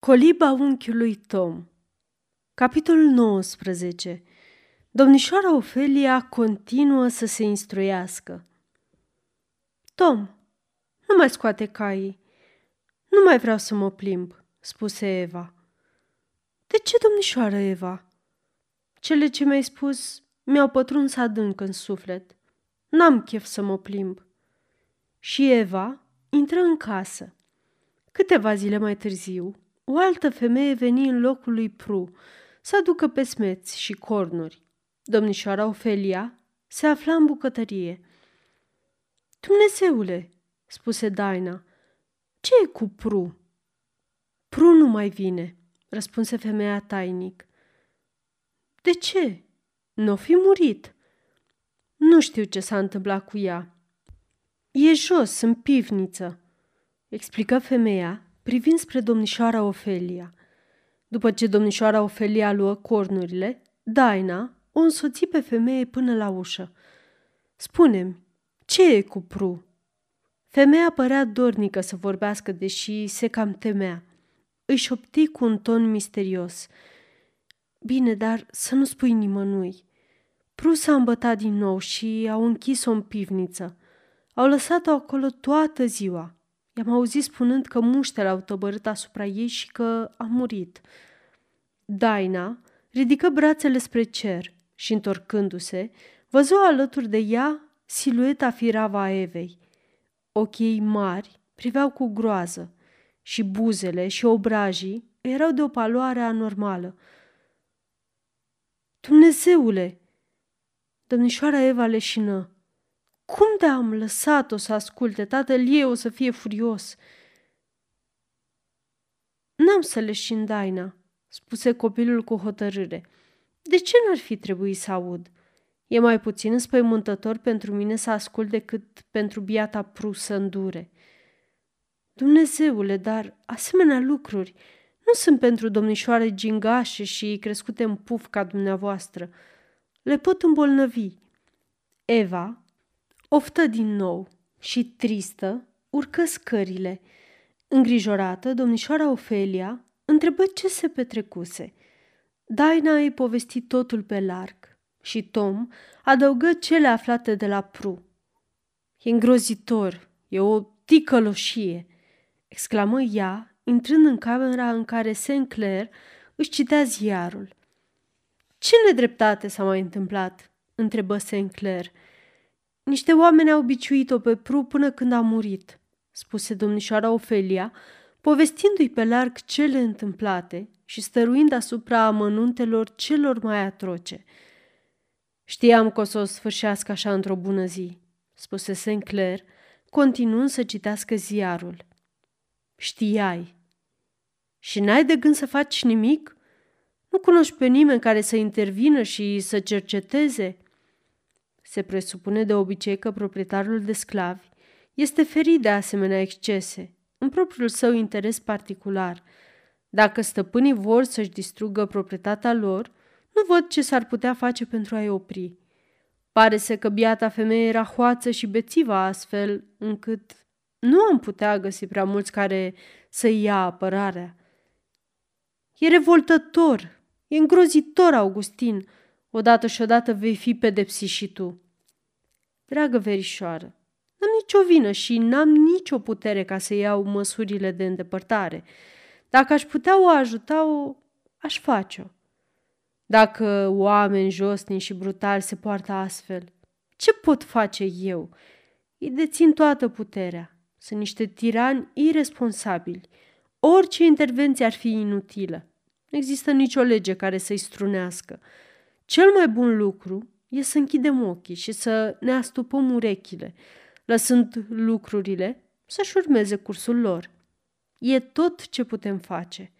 Coliba unchiului Tom Capitolul 19 Domnișoara Ofelia continuă să se instruiască. Tom, nu mai scoate caii. Nu mai vreau să mă plimb, spuse Eva. De ce, domnișoară Eva? Cele ce mi-ai spus mi-au pătruns adânc în suflet. N-am chef să mă plimb. Și Eva intră în casă. Câteva zile mai târziu, o altă femeie veni în locul lui Pru să aducă pesmeți și cornuri. Domnișoara Ofelia se afla în bucătărie. Dumnezeule, spuse Daina, ce e cu Pru? Pru nu mai vine, răspunse femeia tainic. De ce? Nu fi murit. Nu știu ce s-a întâmplat cu ea. E jos, în pivniță, explică femeia, privind spre domnișoara Ofelia. După ce domnișoara Ofelia luă cornurile, Daina o însoți pe femeie până la ușă. Spune-mi, ce e cu Pru? Femeia părea dornică să vorbească, deși se cam temea. Își șopti cu un ton misterios. Bine, dar să nu spui nimănui. Pru s-a îmbătat din nou și au închis-o în pivniță. Au lăsat-o acolo toată ziua. I-am auzit spunând că muștele au tăbărât asupra ei și că a murit. Daina ridică brațele spre cer și, întorcându-se, văzu alături de ea silueta firava a Evei. Ochii ei mari priveau cu groază și buzele și obrajii erau de o paloare anormală. Dumnezeule! Domnișoara Eva leșină. Cum de am lăsat-o să asculte? Tatăl ei o să fie furios. N-am să leșin, Daina, spuse copilul cu hotărâre. De ce n-ar fi trebuit să aud? E mai puțin înspăimântător pentru mine să ascult decât pentru biata prusă îndure. Dumnezeule, dar asemenea lucruri nu sunt pentru domnișoare gingașe și crescute în puf ca dumneavoastră. Le pot îmbolnăvi. Eva oftă din nou și, tristă, urcă scările. Îngrijorată, domnișoara Ofelia întrebă ce se petrecuse. Daina îi povesti totul pe larg și Tom adăugă cele aflate de la Pru. E îngrozitor, e o ticăloșie, exclamă ea, intrând în camera în care Sinclair își citea ziarul. Ce nedreptate s-a mai întâmplat?" întrebă Sinclair. Niște oameni au biciuit-o pe Pru până când a murit, spuse domnișoara Ofelia, povestindu-i pe larg cele întâmplate și stăruind asupra amănuntelor celor mai atroce. Știam că o să o sfârșească așa într-o bună zi, spuse Sinclair, continuând să citească ziarul. Știai. Și n-ai de gând să faci nimic? Nu cunoști pe nimeni care să intervină și să cerceteze? Se presupune de obicei că proprietarul de sclavi este ferit de asemenea excese, în propriul său interes particular. Dacă stăpânii vor să-și distrugă proprietatea lor, nu văd ce s-ar putea face pentru a-i opri. Pare să că biata femeie era hoață și bețivă astfel, încât nu am putea găsi prea mulți care să-i ia apărarea. E revoltător, e îngrozitor, Augustin. Odată și odată vei fi pedepsit și tu. Dragă verișoară, n-am nicio vină și n-am nicio putere ca să iau măsurile de îndepărtare. Dacă aș putea o ajuta, o aș face-o. Dacă oameni josni și brutali se poartă astfel, ce pot face eu? Îi dețin toată puterea. Sunt niște tirani irresponsabili. Orice intervenție ar fi inutilă. Nu există nicio lege care să-i strunească. Cel mai bun lucru e să închidem ochii și să ne astupăm urechile, lăsând lucrurile să-și urmeze cursul lor. E tot ce putem face.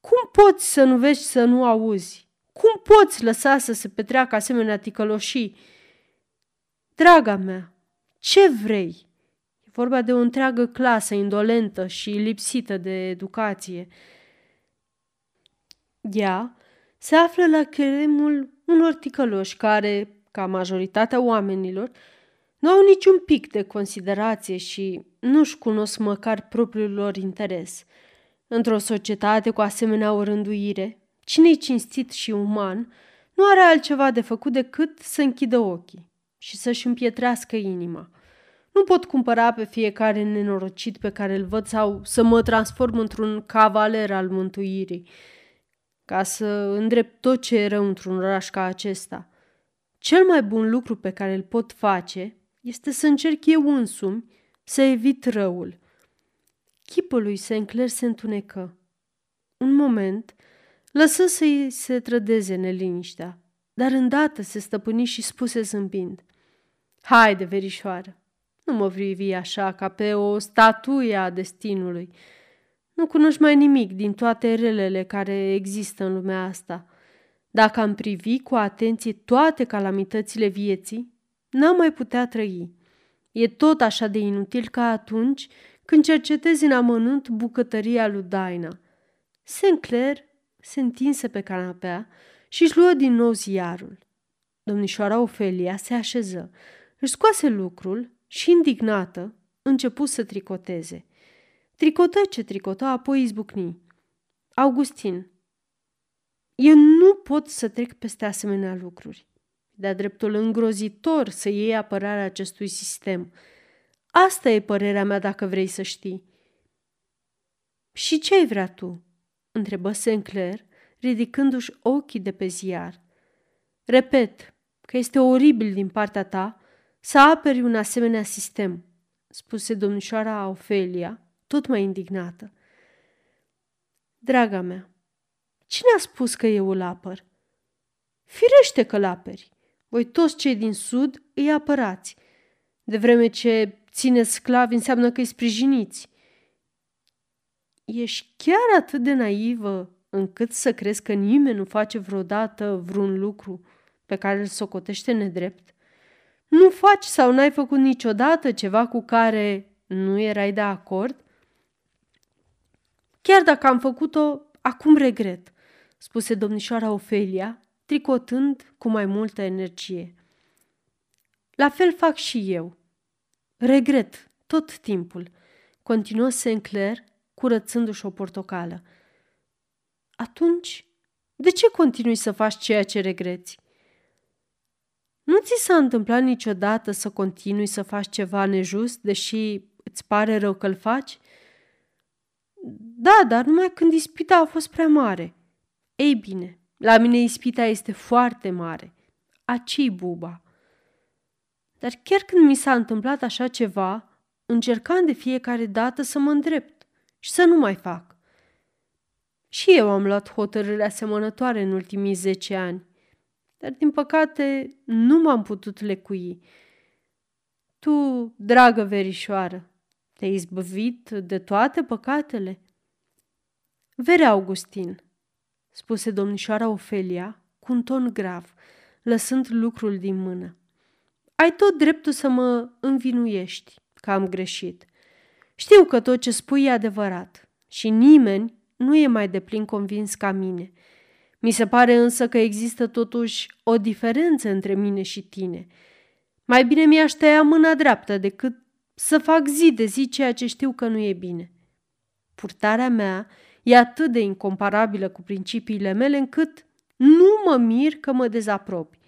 Cum poți să nu vezi să nu auzi? Cum poți lăsa să se petreacă asemenea ticăloșii? Draga mea, ce vrei? E vorba de o întreagă clasă indolentă și lipsită de educație. Ea se află la cheremul unor ticăloși care, ca majoritatea oamenilor, nu au niciun pic de considerație și nu-și cunosc măcar propriul lor interes – Într-o societate cu asemenea o rânduire, cine-i cinstit și uman nu are altceva de făcut decât să închidă ochii și să-și împietrească inima. Nu pot cumpăra pe fiecare nenorocit pe care îl văd sau să mă transform într-un cavaler al mântuirii, ca să îndrept tot ce e rău într-un oraș ca acesta. Cel mai bun lucru pe care îl pot face este să încerc eu însumi să evit răul. Chipul lui Sinclair se întunecă. Un moment lăsă să-i se trădeze neliniștea, dar îndată se stăpâni și spuse zâmbind. Haide, verișoară, nu mă privi așa ca pe o statuie a destinului. Nu cunoști mai nimic din toate relele care există în lumea asta. Dacă am privi cu atenție toate calamitățile vieții, n-am mai putea trăi. E tot așa de inutil ca atunci când cercetezi în amănunt bucătăria lui Daina. Sinclair se întinse pe canapea și își luă din nou ziarul. Domnișoara Ofelia se așeză, își scoase lucrul și, indignată, începu să tricoteze. Tricotă ce tricotă, apoi izbucni. Augustin, eu nu pot să trec peste asemenea lucruri. De-a dreptul îngrozitor să iei apărarea acestui sistem. Asta e părerea mea dacă vrei să știi. Și ce ai vrea tu? întrebă Sinclair, ridicându-și ochii de pe ziar. Repet că este oribil din partea ta să aperi un asemenea sistem, spuse domnișoara Ofelia, tot mai indignată. Draga mea, cine a spus că eu îl apăr? Firește că-l aperi. Voi toți cei din sud îi apărați. De vreme ce ține sclavi înseamnă că îi sprijiniți. Ești chiar atât de naivă încât să crezi că nimeni nu face vreodată vreun lucru pe care îl socotește nedrept? Nu faci sau n-ai făcut niciodată ceva cu care nu erai de acord? Chiar dacă am făcut-o, acum regret, spuse domnișoara Ofelia, tricotând cu mai multă energie. La fel fac și eu. Regret tot timpul, continuă Sinclair, curățându-și o portocală. Atunci, de ce continui să faci ceea ce regreți? Nu ți s-a întâmplat niciodată să continui să faci ceva nejust, deși îți pare rău că-l faci? Da, dar numai când ispita a fost prea mare. Ei bine, la mine ispita este foarte mare. Aci buba. Dar chiar când mi s-a întâmplat așa ceva, încercam de fiecare dată să mă îndrept și să nu mai fac. Și eu am luat hotărâri asemănătoare în ultimii zece ani dar din păcate nu m-am putut lecui. Tu, dragă verișoară, te-ai izbăvit de toate păcatele? Vere Augustin, spuse domnișoara Ofelia cu un ton grav, lăsând lucrul din mână. Ai tot dreptul să mă învinuiești că am greșit. Știu că tot ce spui e adevărat și nimeni nu e mai deplin convins ca mine – mi se pare însă că există totuși o diferență între mine și tine. Mai bine mi-aș tăia mâna dreaptă decât să fac zi de zi ceea ce știu că nu e bine. Purtarea mea e atât de incomparabilă cu principiile mele încât nu mă mir că mă dezaprobi.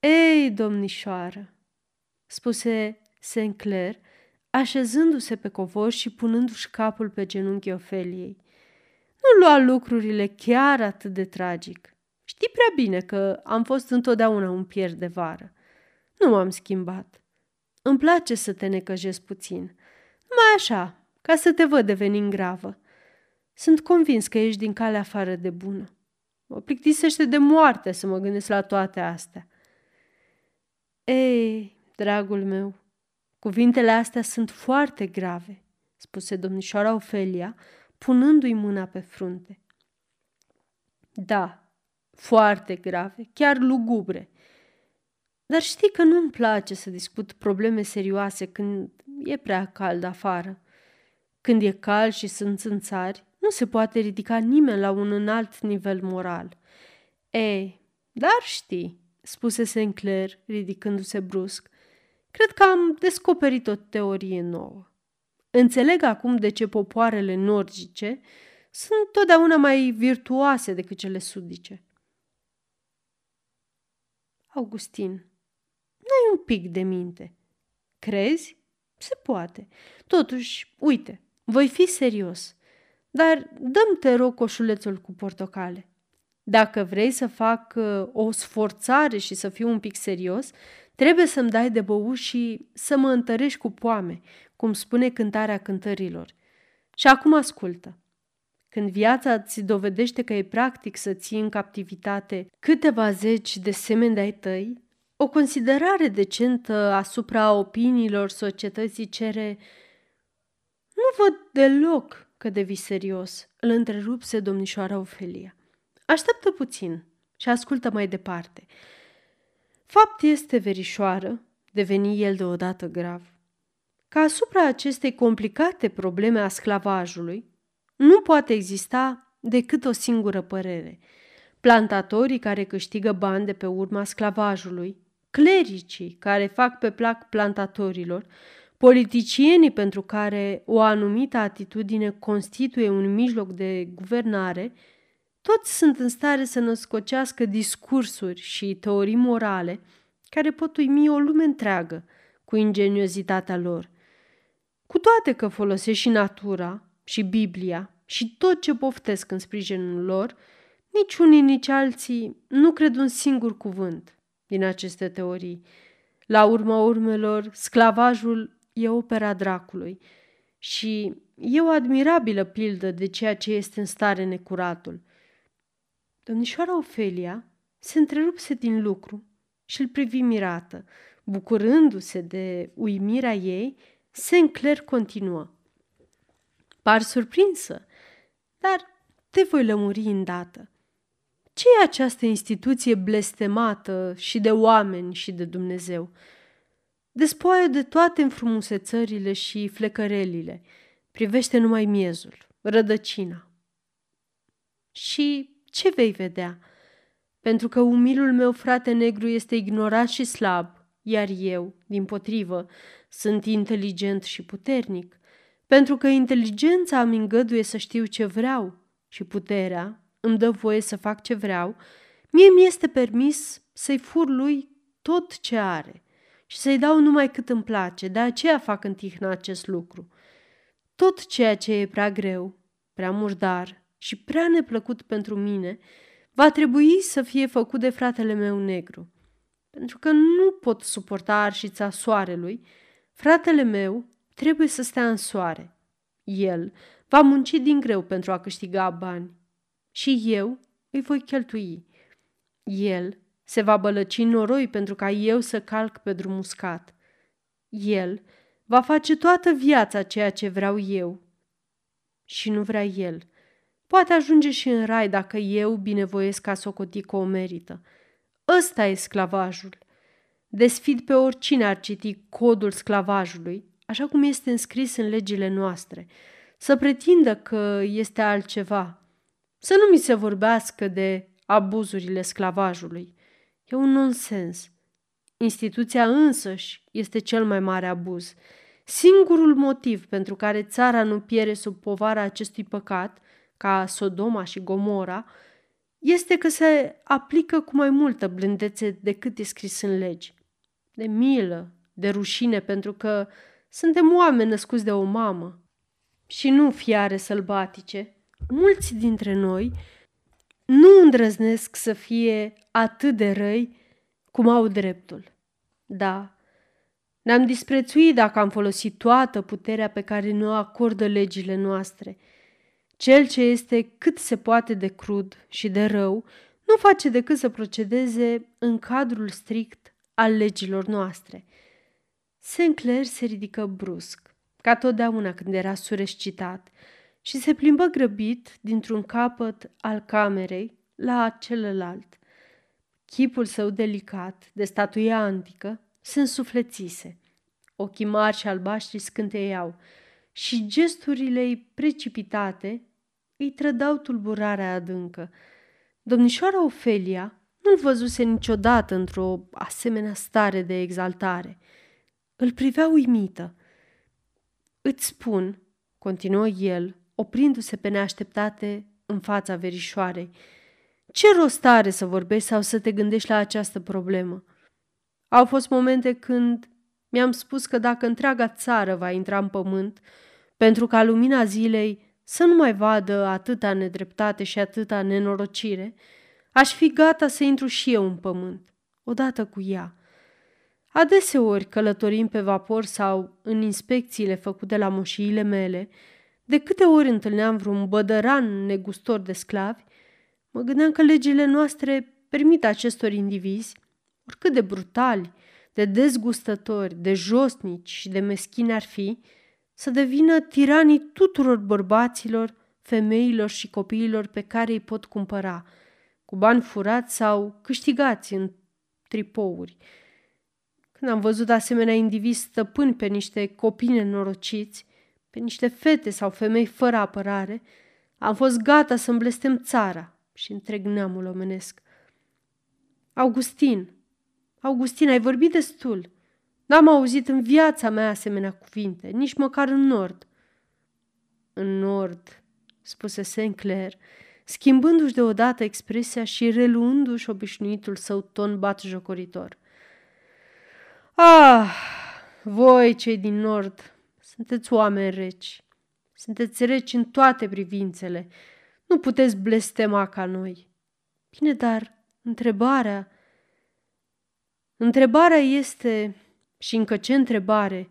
Ei, domnișoară, spuse Sinclair, așezându-se pe covor și punându-și capul pe genunchi Ofeliei – nu lua lucrurile chiar atât de tragic. Știi prea bine că am fost întotdeauna un pierd de vară. Nu m-am schimbat. Îmi place să te necăjesc puțin. Mai așa, ca să te văd devenind gravă. Sunt convins că ești din calea afară de bună. Mă plictisește de moarte să mă gândesc la toate astea. Ei, dragul meu, cuvintele astea sunt foarte grave, spuse domnișoara Ofelia, punându-i mâna pe frunte. Da, foarte grave, chiar lugubre. Dar știi că nu-mi place să discut probleme serioase când e prea cald afară. Când e cald și sunt țânțari, nu se poate ridica nimeni la un înalt nivel moral. Ei, dar știi, spuse Sinclair, ridicându-se brusc, cred că am descoperit o teorie nouă. Înțeleg acum de ce popoarele nordice sunt totdeauna mai virtuoase decât cele sudice. Augustin, n-ai un pic de minte. Crezi? Se poate. Totuși, uite, voi fi serios. Dar dăm te rog coșulețul cu portocale. Dacă vrei să fac uh, o sforțare și să fiu un pic serios, trebuie să-mi dai de băut și să mă întărești cu poame, cum spune cântarea cântărilor. Și acum ascultă. Când viața ți dovedește că e practic să ții în captivitate câteva zeci de semeni de-ai tăi, o considerare decentă asupra opiniilor societății cere Nu văd deloc că devii serios, îl întrerupse domnișoara Ofelia. Așteaptă puțin și ascultă mai departe. Fapt este, verișoară, deveni el deodată grav, că asupra acestei complicate probleme a sclavajului nu poate exista decât o singură părere. Plantatorii care câștigă bani de pe urma sclavajului, clericii care fac pe plac plantatorilor, politicienii pentru care o anumită atitudine constituie un mijloc de guvernare, toți sunt în stare să născocească discursuri și teorii morale care pot uimi o lume întreagă cu ingeniozitatea lor. Cu toate că folosesc și natura și Biblia și tot ce poftesc în sprijinul lor, nici unii, nici alții nu cred un singur cuvânt din aceste teorii. La urma urmelor, sclavajul e opera dracului și e o admirabilă pildă de ceea ce este în stare necuratul. Domnișoara Ofelia se întrerupse din lucru și îl privi mirată. Bucurându-se de uimirea ei, Sinclair continuă. Par surprinsă, dar te voi lămuri îndată. Ce e această instituție blestemată și de oameni și de Dumnezeu? Despoie de toate înfrumusețările și flecărelile. Privește numai miezul, rădăcina. Și ce vei vedea? Pentru că umilul meu frate negru este ignorat și slab, iar eu, din potrivă, sunt inteligent și puternic. Pentru că inteligența îmi îngăduie să știu ce vreau și puterea îmi dă voie să fac ce vreau, mie mi este permis să-i fur lui tot ce are și să-i dau numai cât îmi place, de aceea fac în tihnă acest lucru. Tot ceea ce e prea greu, prea murdar și prea neplăcut pentru mine, va trebui să fie făcut de fratele meu negru. Pentru că nu pot suporta arșița soarelui, fratele meu trebuie să stea în soare. El va munci din greu pentru a câștiga bani și eu îi voi cheltui. El se va bălăci noroi pentru ca eu să calc pe drum uscat. El va face toată viața ceea ce vreau eu. Și nu vrea el. Poate ajunge și în rai dacă eu binevoiesc ca socoti că o merită. Ăsta e sclavajul. Desfid pe oricine ar citi codul sclavajului, așa cum este înscris în legile noastre, să pretindă că este altceva. Să nu mi se vorbească de abuzurile sclavajului. E un nonsens. Instituția însăși este cel mai mare abuz. Singurul motiv pentru care țara nu piere sub povara acestui păcat, ca Sodoma și Gomora, este că se aplică cu mai multă blândețe decât e scris în legi. De milă, de rușine, pentru că suntem oameni născuți de o mamă și nu fiare sălbatice. Mulți dintre noi nu îndrăznesc să fie atât de răi cum au dreptul. Da, ne-am disprețuit dacă am folosit toată puterea pe care ne-o acordă legile noastre. Cel ce este cât se poate de crud și de rău nu face decât să procedeze în cadrul strict al legilor noastre. Sinclair se ridică brusc, ca totdeauna când era surescitat, și se plimbă grăbit dintr-un capăt al camerei la celălalt. Chipul său delicat, de statuia antică, se însuflețise. Ochii mari și albaștri scânteiau și gesturile ei precipitate îi trădau tulburarea adâncă. Domnișoara Ofelia nu-l văzuse niciodată într-o asemenea stare de exaltare. Îl privea uimită. Îți spun, continuă el, oprindu-se pe neașteptate în fața verișoarei, ce rost are să vorbești sau să te gândești la această problemă? Au fost momente când mi-am spus că dacă întreaga țară va intra în pământ, pentru ca lumina zilei să nu mai vadă atâta nedreptate și atâta nenorocire, aș fi gata să intru și eu în pământ, odată cu ea. Adeseori călătorim pe vapor sau în inspecțiile făcute la moșiile mele, de câte ori întâlneam vreun bădăran negustor de sclavi, mă gândeam că legile noastre permit acestor indivizi, oricât de brutali, de dezgustători, de josnici și de meschini ar fi, să devină tiranii tuturor bărbaților, femeilor și copiilor pe care îi pot cumpăra, cu bani furați sau câștigați în tripouri. Când am văzut asemenea indivizi stăpâni pe niște copii nenorociți, pe niște fete sau femei fără apărare, am fost gata să blestem țara și întreg neamul omenesc. Augustin, Augustin, ai vorbit destul. N-am auzit în viața mea asemenea cuvinte, nici măcar în nord. În nord, spuse Sinclair, schimbându-și deodată expresia și reluându-și obișnuitul său ton batjocoritor. Ah, voi cei din nord, sunteți oameni reci. Sunteți reci în toate privințele. Nu puteți blestema ca noi. Bine, dar întrebarea... Întrebarea este, și încă ce întrebare,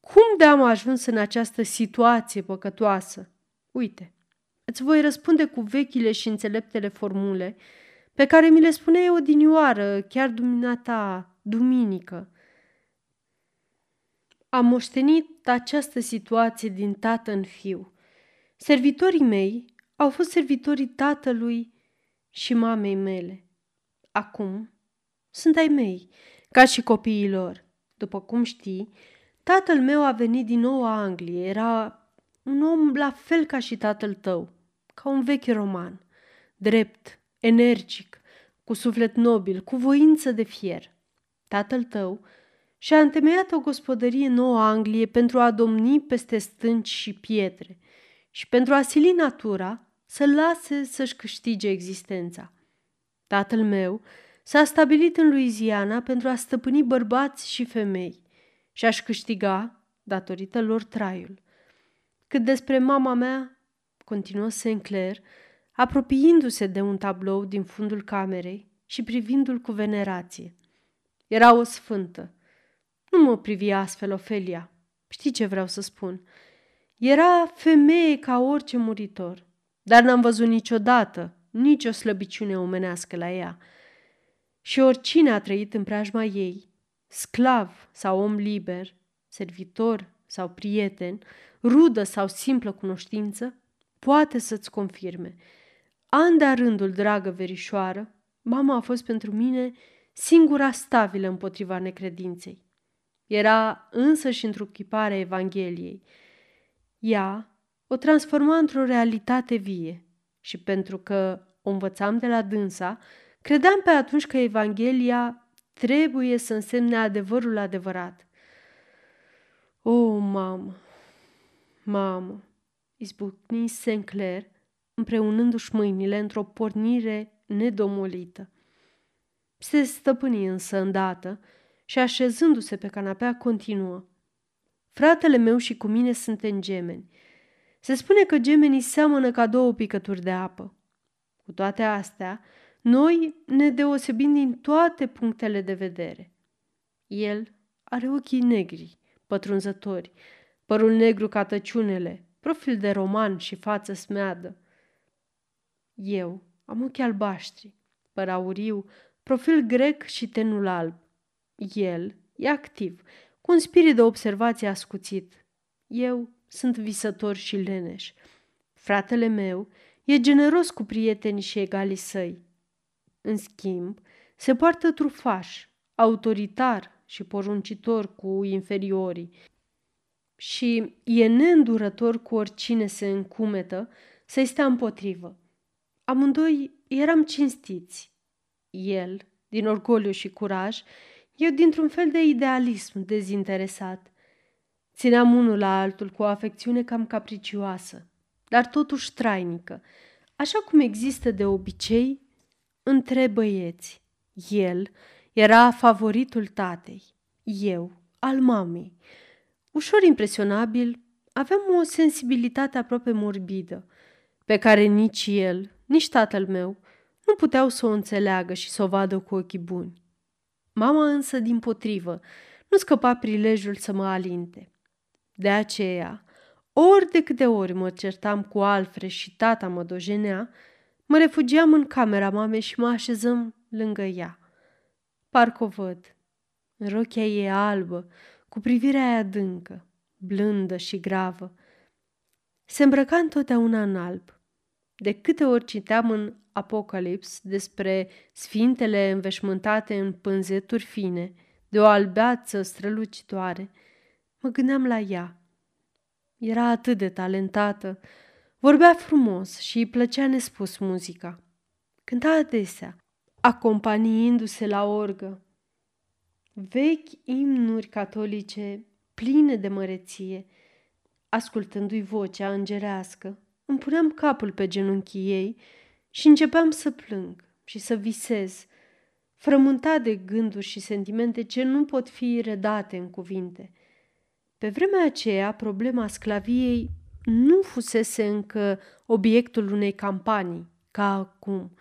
cum de am ajuns în această situație păcătoasă? Uite, îți voi răspunde cu vechile și înțeleptele formule pe care mi le spune eu odinioară, chiar dumneata, duminică. Am moștenit această situație din tată în fiu. Servitorii mei au fost servitorii tatălui și mamei mele. Acum sunt ai mei, ca și copiii lor. După cum știi, tatăl meu a venit din Noua Anglie. Era un om la fel ca și tatăl tău, ca un vechi roman. Drept, energic, cu suflet nobil, cu voință de fier. Tatăl tău și-a întemeiat o gospodărie în Noua Anglie pentru a domni peste stânci și pietre și pentru a sili natura să lase să-și câștige existența. Tatăl meu s-a stabilit în Louisiana pentru a stăpâni bărbați și femei și a-și câștiga, datorită lor, traiul. Cât despre mama mea, continuă Sinclair, apropiindu-se de un tablou din fundul camerei și privindu-l cu venerație. Era o sfântă. Nu mă privi astfel, Ofelia. Știi ce vreau să spun? Era femeie ca orice muritor, dar n-am văzut niciodată nicio slăbiciune omenească la ea – și oricine a trăit în preajma ei, sclav sau om liber, servitor sau prieten, rudă sau simplă cunoștință, poate să-ți confirme. An de rândul, dragă verișoară, mama a fost pentru mine singura stabilă împotriva necredinței. Era însă și într-o chipare Evangheliei. Ea o transforma într-o realitate vie și pentru că o învățam de la dânsa, Credeam pe atunci că Evanghelia trebuie să însemne adevărul adevărat. O, mamă, mamă, izbucni Sinclair, împreunându-și mâinile într-o pornire nedomolită. Se stăpâni însă îndată și așezându-se pe canapea continuă. Fratele meu și cu mine suntem gemeni. Se spune că gemenii seamănă ca două picături de apă. Cu toate astea, noi ne deosebim din toate punctele de vedere. El are ochii negri, pătrunzători, părul negru ca tăciunele, profil de roman și față smeadă. Eu am ochi albaștri, păr auriu, profil grec și tenul alb. El e activ, cu un spirit de observație ascuțit. Eu sunt visător și leneș. Fratele meu e generos cu prietenii și egalii săi. În schimb, se poartă trufaș, autoritar și poruncitor cu inferiorii și e neîndurător cu oricine se încumetă să-i stea împotrivă. Amândoi eram cinstiți. El, din orgoliu și curaj, eu dintr-un fel de idealism dezinteresat. Țineam unul la altul cu o afecțiune cam capricioasă, dar totuși trainică, așa cum există de obicei între băieți. El era favoritul tatei, eu al mamei. Ușor impresionabil, aveam o sensibilitate aproape morbidă, pe care nici el, nici tatăl meu nu puteau să o înțeleagă și să o vadă cu ochii buni. Mama însă, din potrivă, nu scăpa prilejul să mă alinte. De aceea, ori de câte ori mă certam cu Alfred și tata mă dojenea, mă refugiam în camera mamei și mă așezăm lângă ea. Parcă o văd. În rochia ei albă, cu privirea aia adâncă, blândă și gravă. Se îmbrăca întotdeauna în alb. De câte ori citeam în Apocalips despre sfintele înveșmântate în pânzeturi fine, de o albeață strălucitoare, mă gândeam la ea. Era atât de talentată, vorbea frumos și îi plăcea nespus muzica. Cânta adesea, acompaniindu-se la orgă. Vechi imnuri catolice pline de măreție, ascultându-i vocea îngerească, îmi puneam capul pe genunchii ei și începeam să plâng și să visez, frământat de gânduri și sentimente ce nu pot fi redate în cuvinte. Pe vremea aceea, problema sclaviei nu fusese încă obiectul unei campanii, ca acum.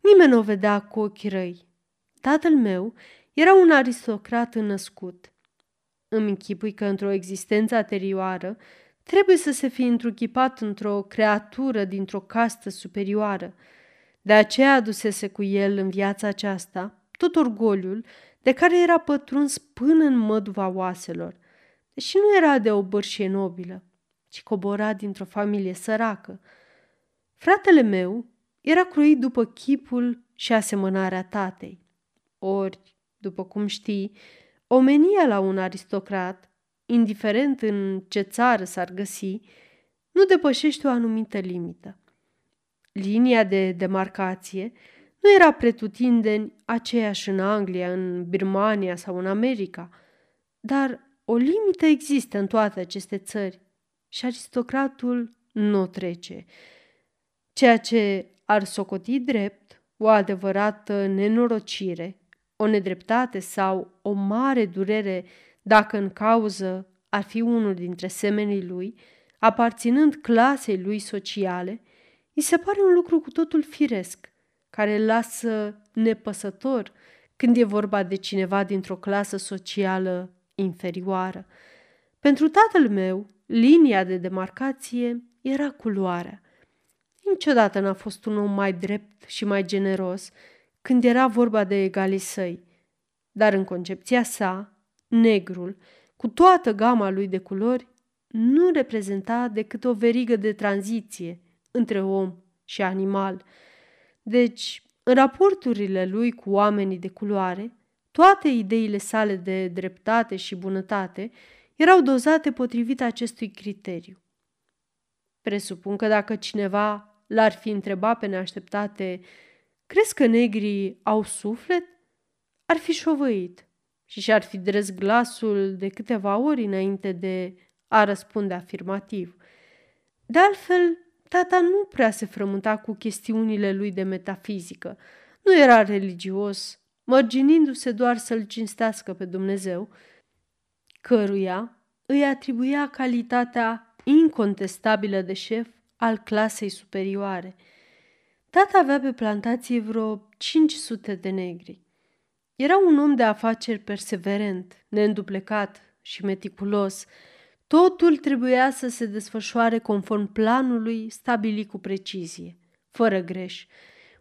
Nimeni nu o vedea cu ochii răi. Tatăl meu era un aristocrat născut. Îmi închipui că într-o existență anterioară trebuie să se fi întruchipat într-o creatură dintr-o castă superioară. De aceea adusese cu el în viața aceasta tot orgoliul de care era pătruns până în măduva oaselor, deși nu era de o bărșie nobilă, ci cobora dintr-o familie săracă. Fratele meu era croit după chipul și asemănarea tatei. Ori, după cum știi, omenia la un aristocrat indiferent în ce țară s-ar găsi, nu depășește o anumită limită. Linia de demarcație nu era pretutindeni aceeași în Anglia, în Birmania sau în America, dar o limită există în toate aceste țări și aristocratul nu o trece. Ceea ce ar socoti drept, o adevărată nenorocire, o nedreptate sau o mare durere dacă în cauză ar fi unul dintre semenii lui, aparținând clasei lui sociale, îi se pare un lucru cu totul firesc, care îl lasă nepăsător când e vorba de cineva dintr-o clasă socială inferioară. Pentru tatăl meu, linia de demarcație era culoarea. Niciodată n-a fost un om mai drept și mai generos când era vorba de egalii săi, dar în concepția sa, negrul, cu toată gama lui de culori, nu reprezenta decât o verigă de tranziție între om și animal. Deci, în raporturile lui cu oamenii de culoare, toate ideile sale de dreptate și bunătate erau dozate potrivit acestui criteriu. Presupun că dacă cineva l-ar fi întrebat pe neașteptate, crezi că negrii au suflet? Ar fi șovăit și și-ar fi dres glasul de câteva ori înainte de a răspunde afirmativ. De altfel, tata nu prea se frământa cu chestiunile lui de metafizică. Nu era religios, mărginindu-se doar să-l cinstească pe Dumnezeu, căruia îi atribuia calitatea incontestabilă de șef al clasei superioare. Tata avea pe plantație vreo 500 de negri. Era un om de afaceri perseverent, neînduplecat și meticulos. Totul trebuia să se desfășoare conform planului stabilit cu precizie, fără greș.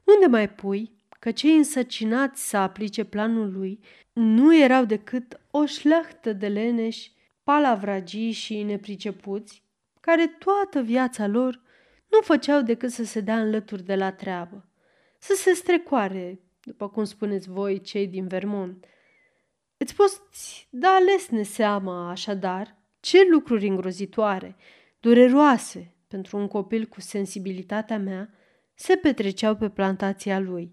Unde mai pui că cei însăcinați să aplice planul lui nu erau decât o șleachtă de leneși, palavragii și nepricepuți, care toată viața lor nu făceau decât să se dea în lături de la treabă, să se strecoare după cum spuneți voi, cei din Vermont. Îți poți da lesne seama, așadar, ce lucruri îngrozitoare, dureroase pentru un copil cu sensibilitatea mea, se petreceau pe plantația lui.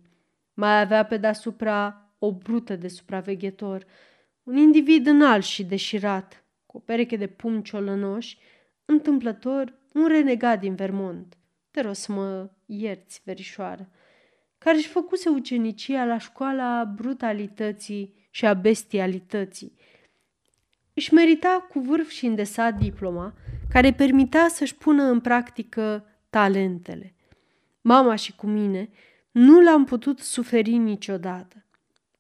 Mai avea pe deasupra o brută de supraveghetor, un individ înalt și deșirat, cu o pereche de pumni ciolănoși, întâmplător un renegat din Vermont. Te rog să mă ierți, verișoară, care își făcuse ucenicia la școala brutalității și a bestialității. Își merita cu vârf și îndesat diploma, care permitea să-și pună în practică talentele. Mama și cu mine nu l-am putut suferi niciodată.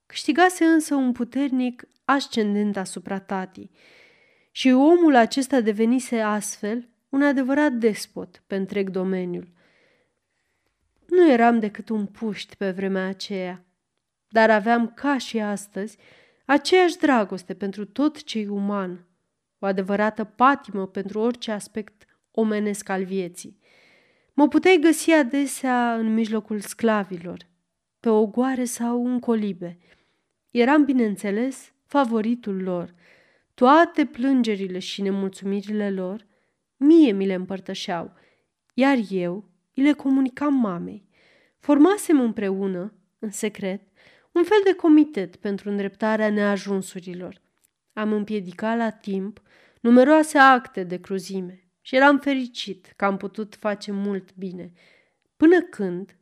Câștigase însă un puternic ascendent asupra tatii și omul acesta devenise astfel un adevărat despot pe întreg domeniul. Nu eram decât un puști pe vremea aceea, dar aveam ca și astăzi aceeași dragoste pentru tot ce e uman, o adevărată patimă pentru orice aspect omenesc al vieții. Mă puteai găsi adesea în mijlocul sclavilor, pe ogoare sau în colibe. Eram, bineînțeles, favoritul lor. Toate plângerile și nemulțumirile lor mie mi le împărtășeau, iar eu îi le comunicam mamei. Formasem împreună, în secret, un fel de comitet pentru îndreptarea neajunsurilor. Am împiedicat la timp numeroase acte de cruzime și eram fericit că am putut face mult bine, până când,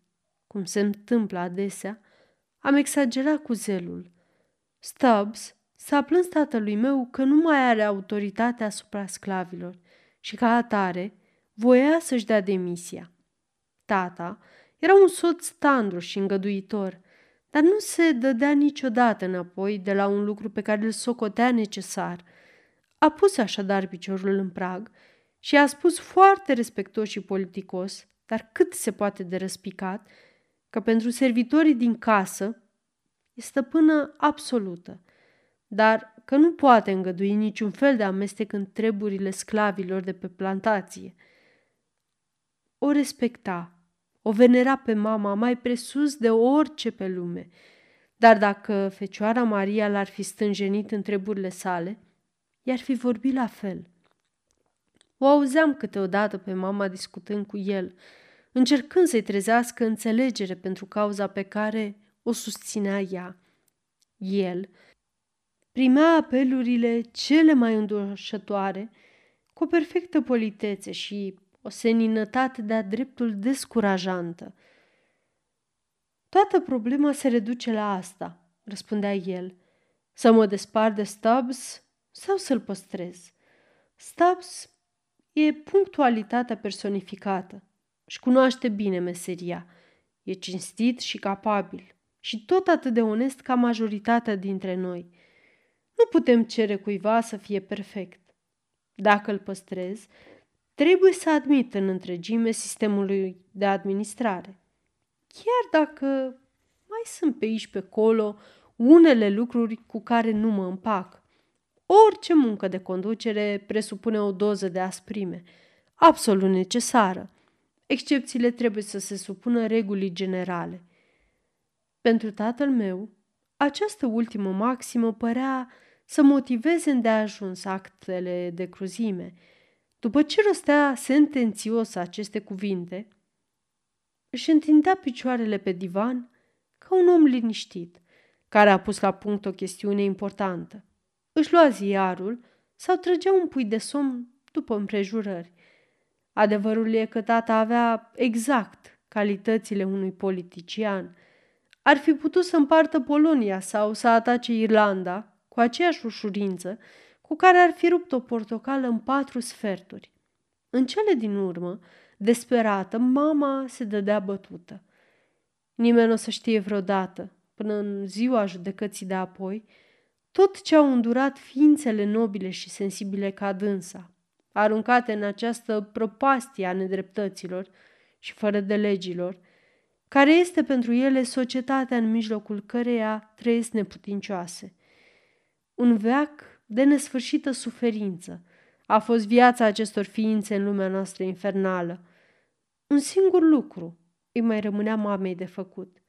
cum se întâmplă adesea, am exagerat cu zelul. Stubbs s-a plâns tatălui meu că nu mai are autoritate asupra sclavilor și ca atare voia să-și dea demisia. Tata era un soț tandru și îngăduitor, dar nu se dădea niciodată înapoi de la un lucru pe care îl socotea necesar. A pus așadar piciorul în prag și a spus foarte respectos și politicos, dar cât se poate de răspicat, că pentru servitorii din casă e stăpână absolută, dar că nu poate îngădui niciun fel de amestec în treburile sclavilor de pe plantație. O respecta, o venera pe mama mai presus de orice pe lume, dar dacă Fecioara Maria l-ar fi stânjenit în treburile sale, i-ar fi vorbit la fel. O auzeam câteodată pe mama discutând cu el, încercând să-i trezească înțelegere pentru cauza pe care o susținea ea. El primea apelurile cele mai îndușătoare cu o perfectă politețe și o seninătate de-a dreptul descurajantă. Toată problema se reduce la asta, răspundea el. Să mă despart de Stubbs sau să-l păstrez? Stubbs e punctualitatea personificată. și cunoaște bine meseria. E cinstit și capabil și tot atât de onest ca majoritatea dintre noi. Nu putem cere cuiva să fie perfect. Dacă îl păstrez, trebuie să admit în întregime sistemului de administrare. Chiar dacă mai sunt pe aici pe acolo unele lucruri cu care nu mă împac. Orice muncă de conducere presupune o doză de asprime, absolut necesară. Excepțiile trebuie să se supună regulii generale. Pentru tatăl meu, această ultimă maximă părea să motiveze îndeajuns actele de cruzime. După ce rostea sentențios aceste cuvinte, își întindea picioarele pe divan ca un om liniștit, care a pus la punct o chestiune importantă. Își lua ziarul sau trăgea un pui de somn după împrejurări. Adevărul e că tata avea exact calitățile unui politician. Ar fi putut să împartă Polonia sau să atace Irlanda cu aceeași ușurință cu care ar fi rupt o portocală în patru sferturi. În cele din urmă, desperată, mama se dădea bătută. Nimeni nu o să știe vreodată, până în ziua judecății de apoi, tot ce au îndurat ființele nobile și sensibile ca dânsa, aruncate în această propastie a nedreptăților și fără de legilor, care este pentru ele societatea în mijlocul căreia trăiesc neputincioase. Un veac de nesfârșită suferință a fost viața acestor ființe în lumea noastră infernală. Un singur lucru îi mai rămânea mamei de făcut.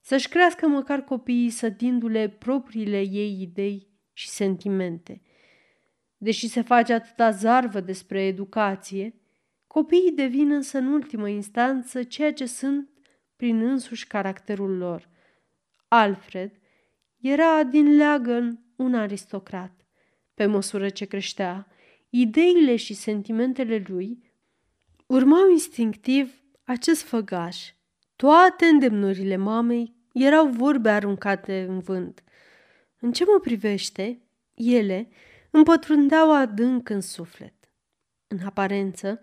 Să-și crească măcar copiii sădindu-le propriile ei idei și sentimente. Deși se face atâta zarvă despre educație, copiii devin însă în ultimă instanță ceea ce sunt prin însuși caracterul lor. Alfred era din leagăn un aristocrat. Pe măsură ce creștea, ideile și sentimentele lui urmau instinctiv acest făgaș. Toate îndemnurile mamei erau vorbe aruncate în vânt. În ce mă privește, ele împătrundeau adânc în suflet. În aparență,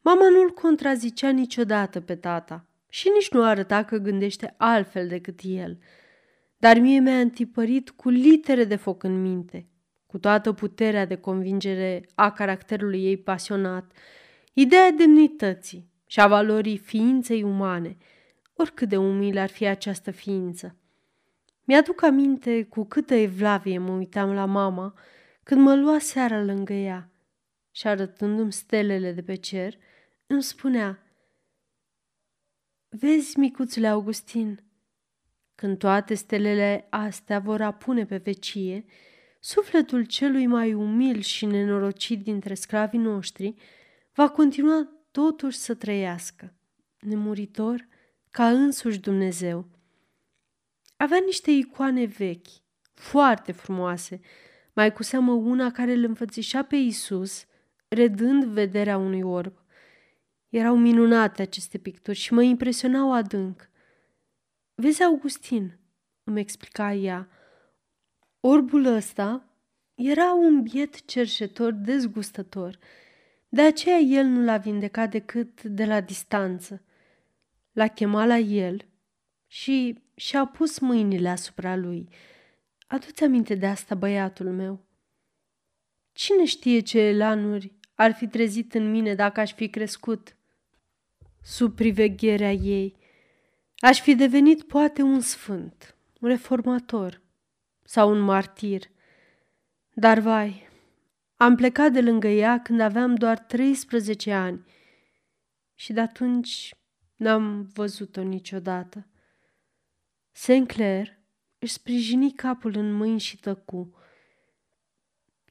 mama nu-l contrazicea niciodată pe tata și nici nu arăta că gândește altfel decât el. Dar mie mi-a întipărit cu litere de foc în minte, cu toată puterea de convingere a caracterului ei pasionat, ideea demnității și a valorii ființei umane, oricât de umilă ar fi această ființă. Mi-aduc aminte cu câtă evlavie mă uitam la mama când mă lua seara lângă ea și arătându-mi stelele de pe cer, îmi spunea Vezi, micuțule Augustin, când toate stelele astea vor apune pe vecie, sufletul celui mai umil și nenorocit dintre sclavii noștri va continua totuși să trăiască, nemuritor ca însuși Dumnezeu. Avea niște icoane vechi, foarte frumoase, mai cu seamă una care îl înfățișa pe Isus, redând vederea unui orb. Erau minunate aceste picturi și mă impresionau adânc. Vezi, Augustin, îmi explica ea, orbul ăsta era un biet cerșetor dezgustător, de aceea el nu l-a vindecat decât de la distanță. L-a chemat la el și și-a pus mâinile asupra lui. Adu-ți aminte de asta, băiatul meu. Cine știe ce elanuri ar fi trezit în mine dacă aș fi crescut sub privegherea ei. Aș fi devenit poate un sfânt, un reformator sau un martir. Dar vai, am plecat de lângă ea când aveam doar 13 ani și de atunci n-am văzut-o niciodată. Sinclair își sprijini capul în mâini și tăcu.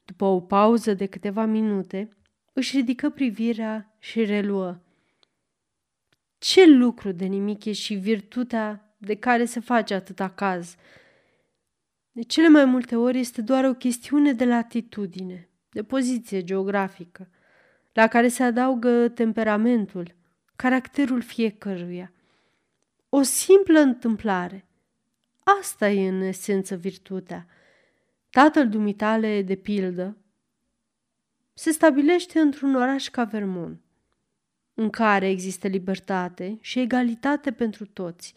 După o pauză de câteva minute, își ridică privirea și reluă. Ce lucru de nimic e și virtutea de care se face atâta caz. De cele mai multe ori este doar o chestiune de latitudine, de poziție geografică, la care se adaugă temperamentul, caracterul fiecăruia. O simplă întâmplare. Asta e în esență virtutea. Tatăl dumitale, de pildă, se stabilește într-un oraș ca Vermont în care există libertate și egalitate pentru toți.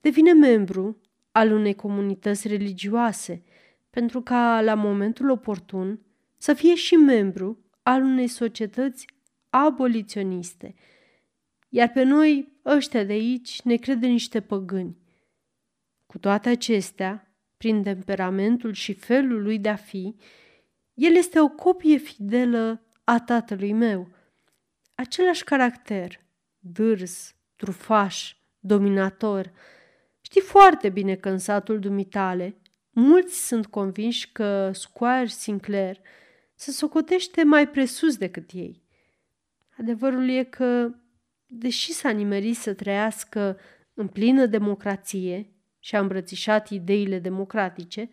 Devine membru al unei comunități religioase, pentru ca, la momentul oportun, să fie și membru al unei societăți aboliționiste. Iar pe noi, ăștia de aici, ne crede niște păgâni. Cu toate acestea, prin temperamentul și felul lui de a fi, el este o copie fidelă a tatălui meu – același caracter, dârs, trufaș, dominator. Știi foarte bine că în satul dumitale mulți sunt convinși că Squire Sinclair se socotește mai presus decât ei. Adevărul e că, deși s-a nimerit să trăiască în plină democrație și a îmbrățișat ideile democratice,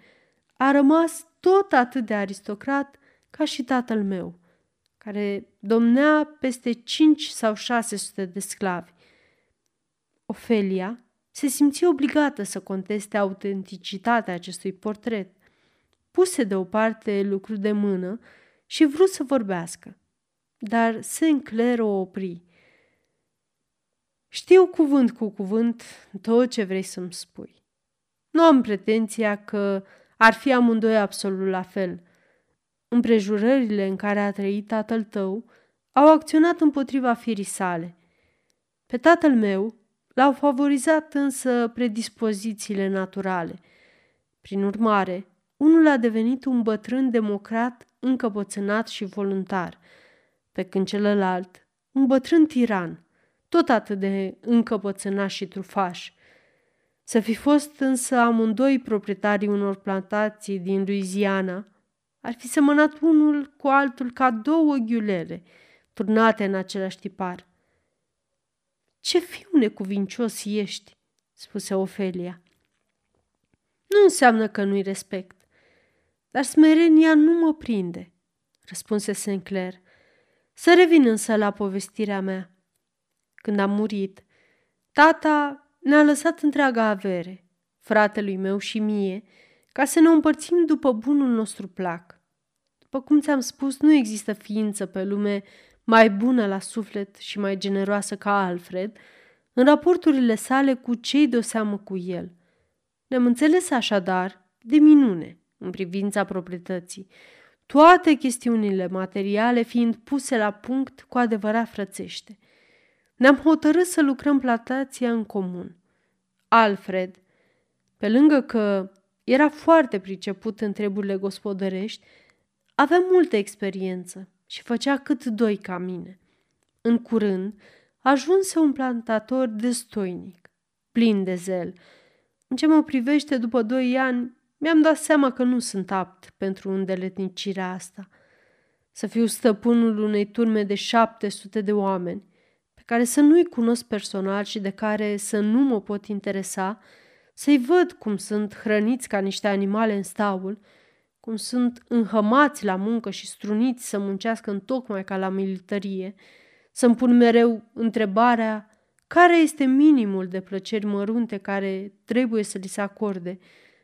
a rămas tot atât de aristocrat ca și tatăl meu – care domnea peste cinci sau șase sute de sclavi. Ofelia se simți obligată să conteste autenticitatea acestui portret. Puse deoparte lucruri de mână și vrut să vorbească, dar Sinclair o opri. Știu cuvânt cu cuvânt tot ce vrei să-mi spui. Nu am pretenția că ar fi amândoi absolut la fel – Împrejurările în care a trăit tatăl tău au acționat împotriva firii sale. Pe tatăl meu l-au favorizat însă predispozițiile naturale. Prin urmare, unul a devenit un bătrân democrat încăpățânat și voluntar, pe când celălalt un bătrân tiran, tot atât de încăpățânat și trufaș. Să fi fost însă amândoi proprietarii unor plantații din Louisiana – ar fi semănat unul cu altul ca două ghiulele, turnate în același tipar. Ce fiu necuvincios ești, spuse Ofelia. Nu înseamnă că nu-i respect. dar smerenia nu mă prinde, răspunse Sinclair. Să revin însă la povestirea mea. Când am murit, tata ne-a lăsat întreaga avere, fratelui meu și mie, ca să ne împărțim după bunul nostru plac. După cum ți-am spus, nu există ființă pe lume mai bună la suflet și mai generoasă ca Alfred, în raporturile sale cu cei de-o seamă cu el. Ne-am înțeles așadar de minune în privința proprietății, toate chestiunile materiale fiind puse la punct cu adevărat frățește. Ne-am hotărât să lucrăm plantația în comun. Alfred, pe lângă că era foarte priceput în treburile gospodărești, avea multă experiență și făcea cât doi ca mine. În curând, ajunse un plantator destoinic, plin de zel. În ce mă privește, după doi ani, mi-am dat seama că nu sunt apt pentru îndeletnicirea asta. Să fiu stăpânul unei turme de 700 de oameni, pe care să nu-i cunosc personal și de care să nu mă pot interesa, să-i văd cum sunt hrăniți ca niște animale în staul, cum sunt înhămați la muncă și struniți să muncească în tocmai ca la militarie, să-mi pun mereu întrebarea care este minimul de plăceri mărunte care trebuie să li se acorde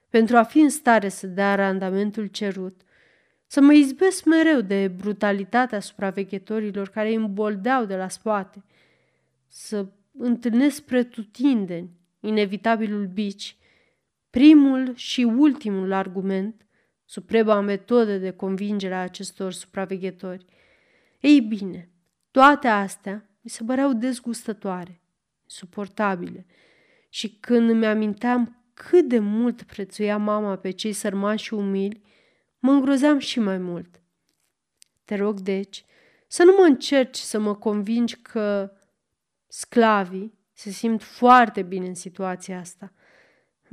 pentru a fi în stare să dea randamentul cerut, să mă izbesc mereu de brutalitatea supraveghetorilor care îmi boldeau de la spate, să întâlnesc pretutindeni inevitabilul bici, primul și ultimul argument, suprema metodă de convingere a acestor supraveghetori. Ei bine, toate astea mi se păreau dezgustătoare, suportabile, și când îmi aminteam cât de mult prețuia mama pe cei sărmani și umili, mă îngrozeam și mai mult. Te rog, deci, să nu mă încerci să mă convingi că sclavii se simt foarte bine în situația asta.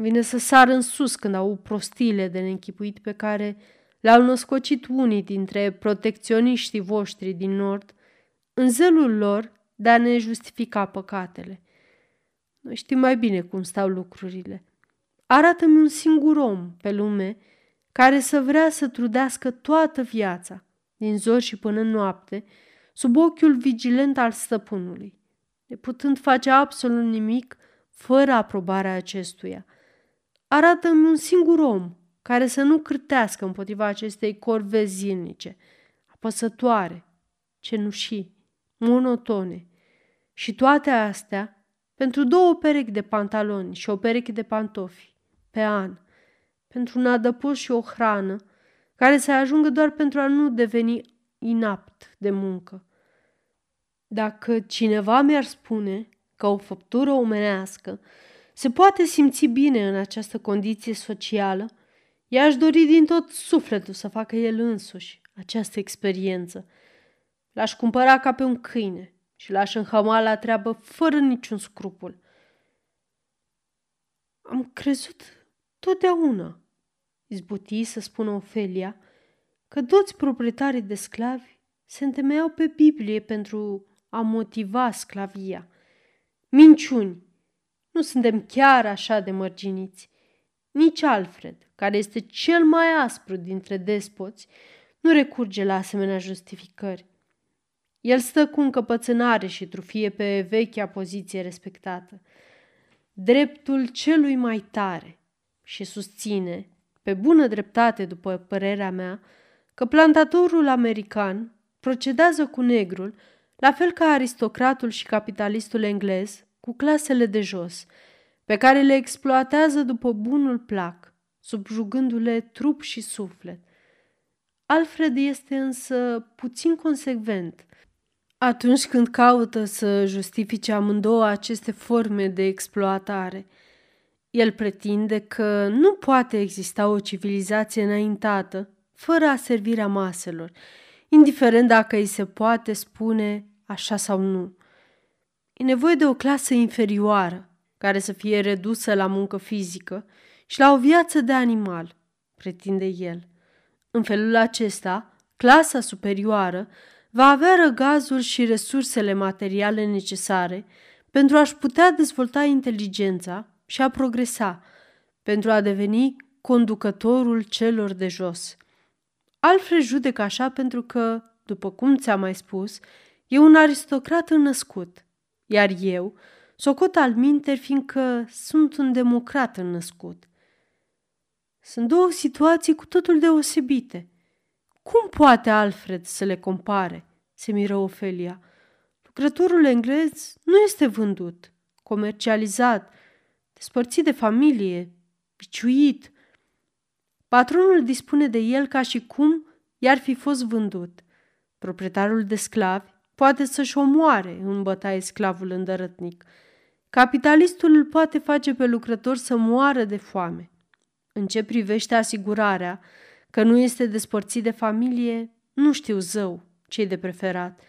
Vine să sar în sus când au prostiile de neînchipuit pe care le-au născocit unii dintre protecționiștii voștri din nord, în zelul lor de a ne justifica păcatele. Noi știm mai bine cum stau lucrurile. Arată-mi un singur om pe lume care să vrea să trudească toată viața, din zor și până noapte, sub ochiul vigilent al stăpânului, neputând face absolut nimic fără aprobarea acestuia. Arată-mi un singur om care să nu cârtească împotriva acestei corvezi zilnice, apăsătoare, cenușii, monotone. Și toate astea pentru două perechi de pantaloni și o pereche de pantofi pe an, pentru un adăpost și o hrană, care să ajungă doar pentru a nu deveni inapt de muncă. Dacă cineva mi-ar spune că o făptură omenească se poate simți bine în această condiție socială, i-aș dori din tot sufletul să facă el însuși această experiență. L-aș cumpăra ca pe un câine și l-aș înhăma la treabă fără niciun scrupul. Am crezut totdeauna, izbuti să spună Ofelia, că toți proprietarii de sclavi se întemeiau pe Biblie pentru a motiva sclavia. Minciuni! Nu suntem chiar așa de mărginiți. Nici Alfred, care este cel mai aspru dintre despoți, nu recurge la asemenea justificări. El stă cu încăpățânare și trufie pe vechea poziție respectată. Dreptul celui mai tare și susține, pe bună dreptate după părerea mea, că plantatorul american procedează cu negrul la fel ca aristocratul și capitalistul englez cu clasele de jos, pe care le exploatează după bunul plac, subjugându-le trup și suflet. Alfred este însă puțin consecvent atunci când caută să justifice amândouă aceste forme de exploatare. El pretinde că nu poate exista o civilizație înaintată fără aservirea maselor, indiferent dacă îi se poate spune așa sau nu. E nevoie de o clasă inferioară, care să fie redusă la muncă fizică și la o viață de animal, pretinde el. În felul acesta, clasa superioară va avea răgazul și resursele materiale necesare pentru a-și putea dezvolta inteligența și a progresa, pentru a deveni conducătorul celor de jos. Alfred judecă așa pentru că, după cum ți-am mai spus, e un aristocrat înnăscut, iar eu socot al minter fiindcă sunt un democrat înnăscut. Sunt două situații cu totul deosebite. Cum poate Alfred să le compare? se miră Ofelia. Lucrătorul englez nu este vândut, comercializat, despărțit de familie, biciuit. Patronul dispune de el ca și cum i-ar fi fost vândut. Proprietarul de sclavi poate să-și omoare în bătaie sclavul îndărătnic. Capitalistul îl poate face pe lucrător să moară de foame. În ce privește asigurarea că nu este despărțit de familie, nu știu zău ce de preferat.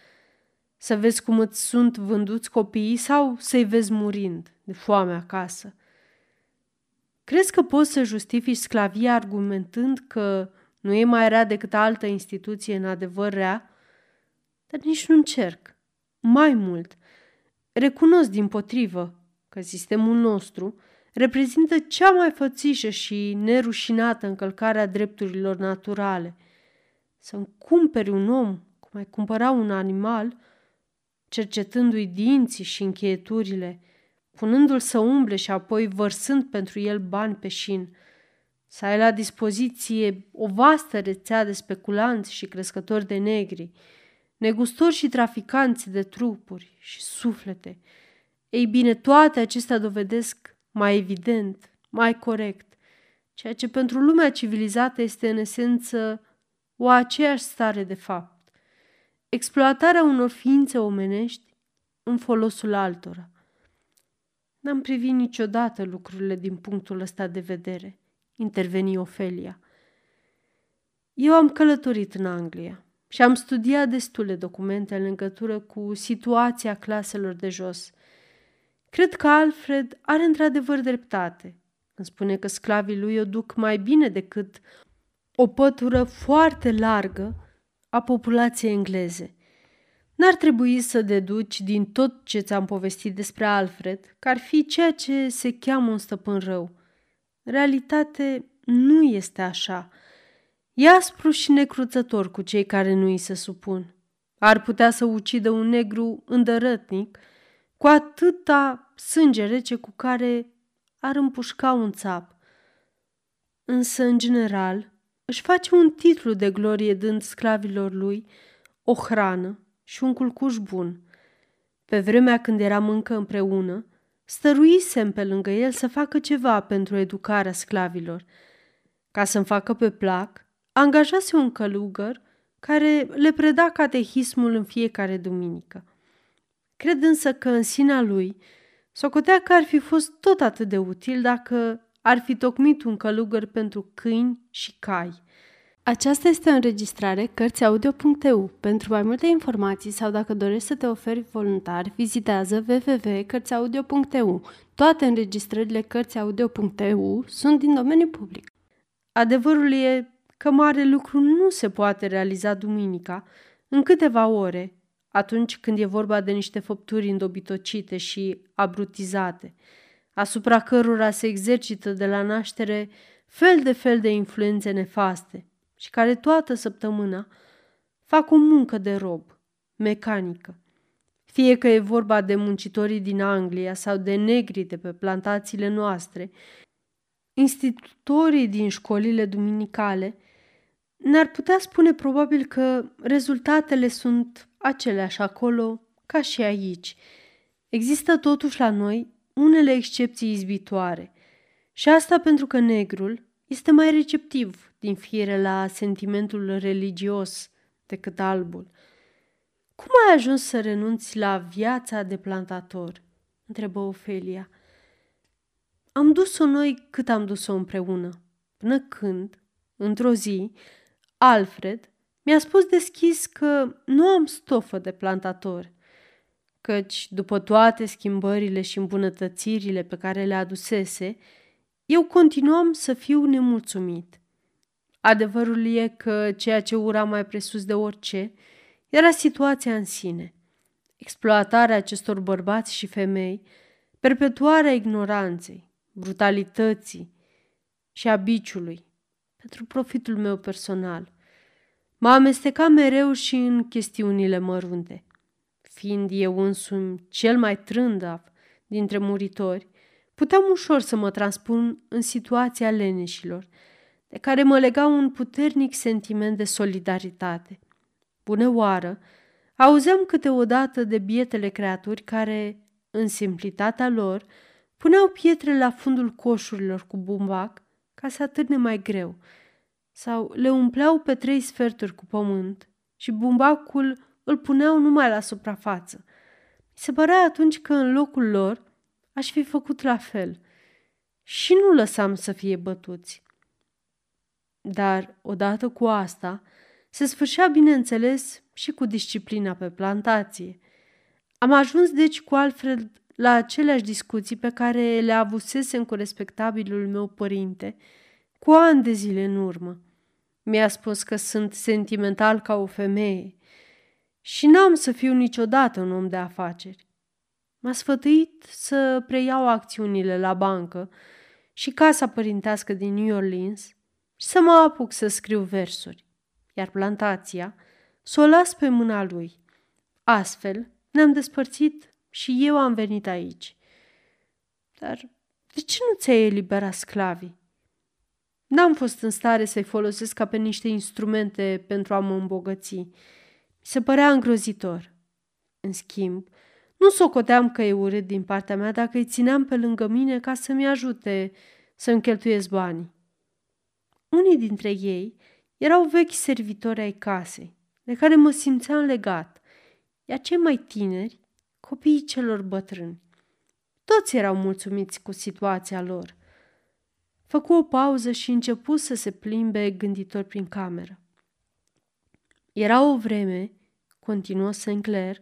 Să vezi cum îți sunt vânduți copiii sau să-i vezi murind de foame acasă. Crezi că poți să justifici sclavia argumentând că nu e mai rea decât altă instituție în adevăr rea? Dar nici nu încerc. Mai mult, recunosc din potrivă că sistemul nostru reprezintă cea mai fățișă și nerușinată încălcare a drepturilor naturale. Să-mi cumperi un om cum ai cumpăra un animal, cercetându-i dinții și încheieturile, punându-l să umble și apoi vărsând pentru el bani pe șin, să ai la dispoziție o vastă rețea de speculanți și crescători de negri, negustori și traficanți de trupuri și suflete. Ei bine, toate acestea dovedesc mai evident, mai corect, ceea ce pentru lumea civilizată este în esență o aceeași stare de fapt. Exploatarea unor ființe omenești în folosul altora. N-am privit niciodată lucrurile din punctul ăsta de vedere, interveni Ofelia. Eu am călătorit în Anglia și am studiat destule documente în legătură cu situația claselor de jos. Cred că Alfred are într-adevăr dreptate când spune că sclavii lui o duc mai bine decât o pătură foarte largă a populației engleze. N-ar trebui să deduci din tot ce ți-am povestit despre Alfred că ar fi ceea ce se cheamă un stăpân rău. realitate, nu este așa. E aspru și necruțător cu cei care nu îi se supun. Ar putea să ucidă un negru îndărătnic cu atâta sânge rece cu care ar împușca un țap. Însă, în general, își face un titlu de glorie dând sclavilor lui o hrană și un culcuș bun. Pe vremea când eram încă împreună, stăruisem pe lângă el să facă ceva pentru educarea sclavilor. Ca să-mi facă pe plac, angajase un călugăr care le preda catehismul în fiecare duminică. Cred însă că în sinea lui socotea că ar fi fost tot atât de util dacă ar fi tocmit un călugăr pentru câini și cai. Aceasta este o înregistrare Cărțiaudio.eu. Pentru mai multe informații sau dacă dorești să te oferi voluntar, vizitează www.cărțiaudio.eu. Toate înregistrările Cărțiaudio.eu sunt din domeniu public. Adevărul e că mare lucru nu se poate realiza duminica în câteva ore, atunci când e vorba de niște făpturi îndobitocite și abrutizate, asupra cărora se exercită de la naștere fel de fel de influențe nefaste și care toată săptămâna fac o muncă de rob, mecanică. Fie că e vorba de muncitorii din Anglia sau de negri de pe plantațiile noastre, institutorii din școlile duminicale ne-ar putea spune probabil că rezultatele sunt aceleași acolo ca și aici. Există totuși la noi unele excepții izbitoare și asta pentru că negrul este mai receptiv din fire la sentimentul religios decât albul. Cum ai ajuns să renunți la viața de plantator? întrebă Ofelia. Am dus-o noi cât am dus-o împreună, până când, într-o zi, Alfred mi-a spus deschis că nu am stofă de plantator, căci, după toate schimbările și îmbunătățirile pe care le adusese, eu continuam să fiu nemulțumit. Adevărul e că ceea ce ura mai presus de orice era situația în sine. Exploatarea acestor bărbați și femei, perpetuarea ignoranței, brutalității, și a biciului, pentru profitul meu personal. Mă amesteca mereu și în chestiunile mărunte. Fiind eu însumi cel mai trândav dintre muritori, puteam ușor să mă transpun în situația leneșilor, de care mă lega un puternic sentiment de solidaritate. Bună oară, auzeam câteodată de bietele creaturi care, în simplitatea lor, puneau pietre la fundul coșurilor cu bumbac ca să atârne mai greu, sau le umpleau pe trei sferturi cu pământ și bumbacul îl puneau numai la suprafață. Mi se părea atunci că în locul lor aș fi făcut la fel și nu lăsam să fie bătuți. Dar, odată cu asta, se sfârșea, bineînțeles, și cu disciplina pe plantație. Am ajuns, deci, cu Alfred la aceleași discuții pe care le avusesem cu respectabilul meu părinte, cu ani de zile în urmă. Mi-a spus că sunt sentimental ca o femeie și n-am să fiu niciodată un om de afaceri. M-a sfătuit să preiau acțiunile la bancă și casa părintească din New Orleans și să mă apuc să scriu versuri, iar plantația să o las pe mâna lui. Astfel ne-am despărțit și eu am venit aici. Dar de ce nu ți-ai eliberat sclavii? N-am fost în stare să-i folosesc ca pe niște instrumente pentru a mă îmbogăți. Mi se părea îngrozitor. În schimb, nu socoteam că e urât din partea mea dacă îi țineam pe lângă mine ca să-mi ajute să-mi cheltuiesc banii. Unii dintre ei erau vechi servitori ai casei, de care mă simțeam legat, iar cei mai tineri, copiii celor bătrâni. Toți erau mulțumiți cu situația lor. Făcu o pauză și începu să se plimbe gânditor prin cameră. Era o vreme, continuă Sinclair,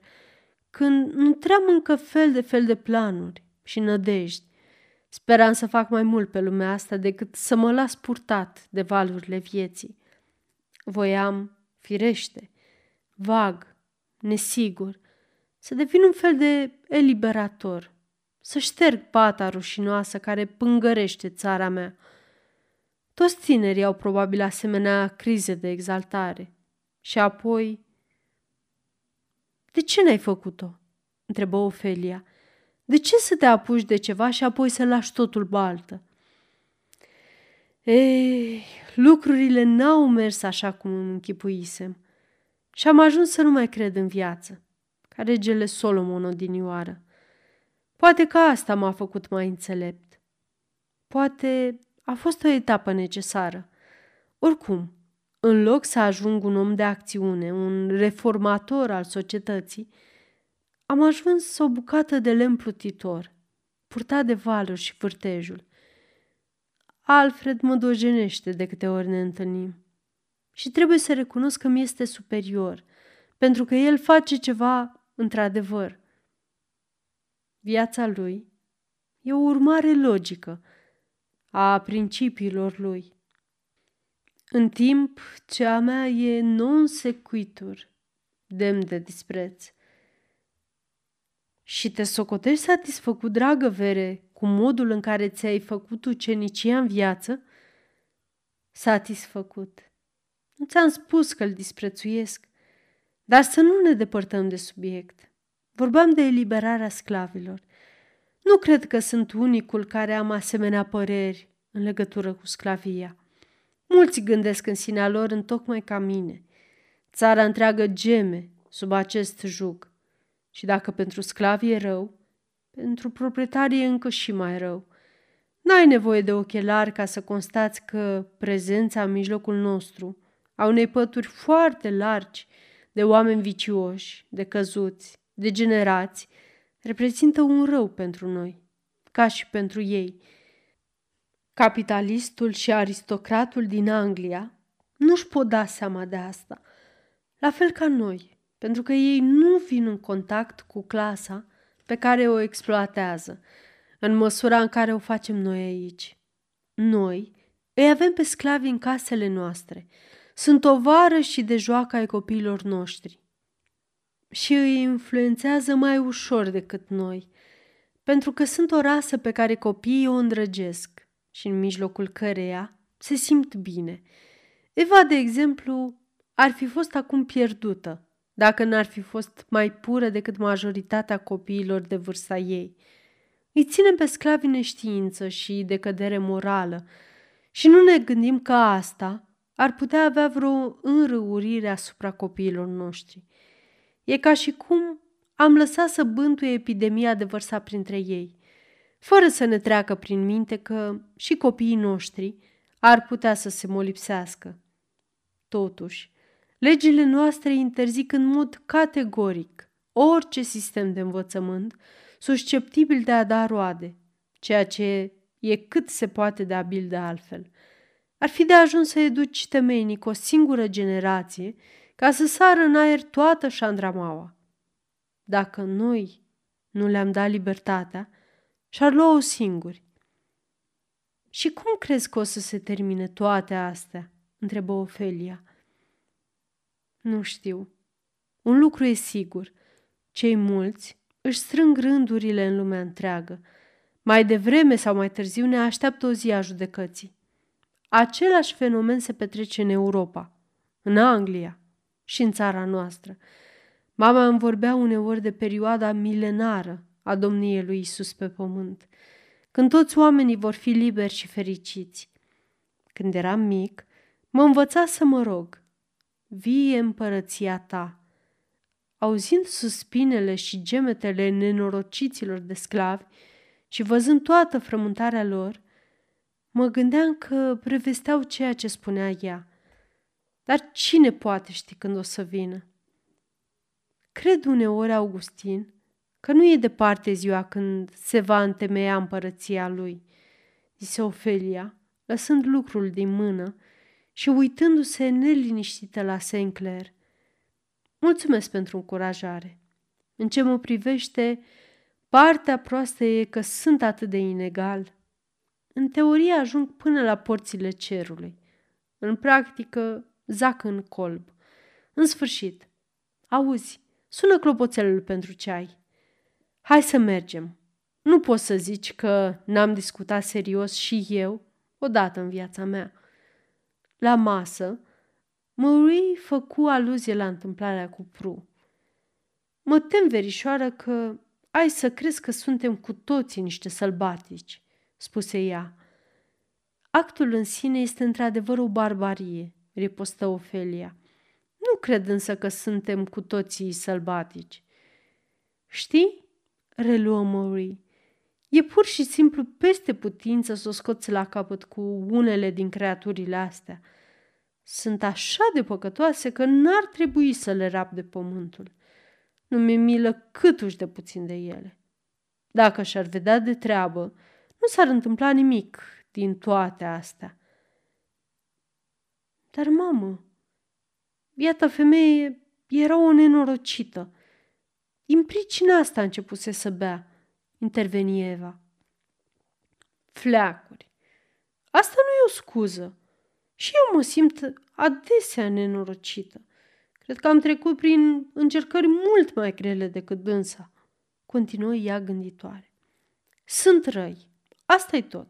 când nutream încă fel de fel de planuri și nădejdi. Speram să fac mai mult pe lumea asta decât să mă las purtat de valurile vieții. Voiam, firește, vag, nesigur, să devin un fel de eliberator, să șterg pata rușinoasă care pângărește țara mea. Toți tinerii au probabil asemenea crize de exaltare. Și apoi de ce n-ai făcut-o?" întrebă Ofelia. De ce să te apuci de ceva și apoi să lași totul baltă?" Ei, lucrurile n-au mers așa cum îmi închipuisem și am ajuns să nu mai cred în viață, ca regele Solomon odinioară. Poate că asta m-a făcut mai înțelept. Poate a fost o etapă necesară. Oricum, în loc să ajung un om de acțiune, un reformator al societății, am ajuns o bucată de lemn plutitor, purtat de valuri și vârtejul. Alfred mă dojenește de câte ori ne întâlnim. Și trebuie să recunosc că mi este superior, pentru că el face ceva într-adevăr. Viața lui e o urmare logică a principiilor lui. În timp ce a mea e non sequitur, demn de dispreț. Și te socotești satisfăcut, dragă Vere, cu modul în care ți-ai făcut ucenicia în viață? Satisfăcut. Nu ți-am spus că îl disprețuiesc, dar să nu ne depărtăm de subiect. Vorbeam de eliberarea sclavilor. Nu cred că sunt unicul care am asemenea păreri în legătură cu sclavia. Mulți gândesc în sinea lor în tocmai ca mine. Țara întreagă geme sub acest jug. Și dacă pentru sclavi e rău, pentru proprietarii e încă și mai rău. N-ai nevoie de ochelari ca să constați că prezența în mijlocul nostru a unei pături foarte largi de oameni vicioși, de căzuți, de generați, reprezintă un rău pentru noi, ca și pentru ei – Capitalistul și aristocratul din Anglia nu-și pot da seama de asta, la fel ca noi, pentru că ei nu vin în contact cu clasa pe care o exploatează, în măsura în care o facem noi aici. Noi îi avem pe sclavi în casele noastre, sunt o vară și de joacă ai copiilor noștri și îi influențează mai ușor decât noi, pentru că sunt o rasă pe care copiii o îndrăgesc și în mijlocul căreia se simt bine. Eva, de exemplu, ar fi fost acum pierdută dacă n-ar fi fost mai pură decât majoritatea copiilor de vârsta ei. Îi ținem pe sclavi neștiință și decădere morală și nu ne gândim că asta ar putea avea vreo înrăurire asupra copiilor noștri. E ca și cum am lăsat să bântuie epidemia de vărsa printre ei, fără să ne treacă prin minte că și copiii noștri ar putea să se molipsească. Totuși, legile noastre interzic în mod categoric orice sistem de învățământ susceptibil de a da roade, ceea ce e cât se poate de abil de altfel. Ar fi de ajuns să educi temeinic o singură generație ca să sară în aer toată șandramaua. Dacă noi nu le-am dat libertatea, și-ar lua-o singuri. Și cum crezi că o să se termine toate astea? întrebă Ofelia. Nu știu. Un lucru e sigur. Cei mulți își strâng rândurile în lumea întreagă. Mai devreme sau mai târziu ne așteaptă o zi a judecății. Același fenomen se petrece în Europa, în Anglia și în țara noastră. Mama îmi vorbea uneori de perioada milenară a domniei lui Isus pe pământ, când toți oamenii vor fi liberi și fericiți. Când eram mic, mă învăța să mă rog, vie împărăția ta. Auzind suspinele și gemetele nenorociților de sclavi și văzând toată frământarea lor, mă gândeam că prevesteau ceea ce spunea ea. Dar cine poate ști când o să vină? Cred uneori, Augustin, că nu e departe ziua când se va întemeia împărăția lui, zise Ofelia, lăsând lucrul din mână și uitându-se neliniștită la Sinclair. Mulțumesc pentru încurajare. În ce mă privește, partea proastă e că sunt atât de inegal. În teorie ajung până la porțile cerului. În practică, zac în colb. În sfârșit, auzi, sună clopoțelul pentru ceai. Hai să mergem. Nu poți să zici că n-am discutat serios și eu odată în viața mea. La masă, Murray făcu aluzie la întâmplarea cu Pru. Mă tem, verișoară, că ai să crezi că suntem cu toții niște sălbatici, spuse ea. Actul în sine este într-adevăr o barbarie, ripostă Ofelia. Nu cred însă că suntem cu toții sălbatici. Știi, reluă Murray. E pur și simplu peste putință să o scoți la capăt cu unele din creaturile astea. Sunt așa de păcătoase că n-ar trebui să le rap de pământul. Nu mi-e milă câtuși de puțin de ele. Dacă și-ar vedea de treabă, nu s-ar întâmpla nimic din toate astea. Dar, mamă, iată femeie era o nenorocită – din pricina asta a început să bea, interveni Eva. Fleacuri. Asta nu e o scuză. Și eu mă simt adesea nenorocită. Cred că am trecut prin încercări mult mai grele decât dânsa. Continuă ea gânditoare. Sunt răi. Asta e tot.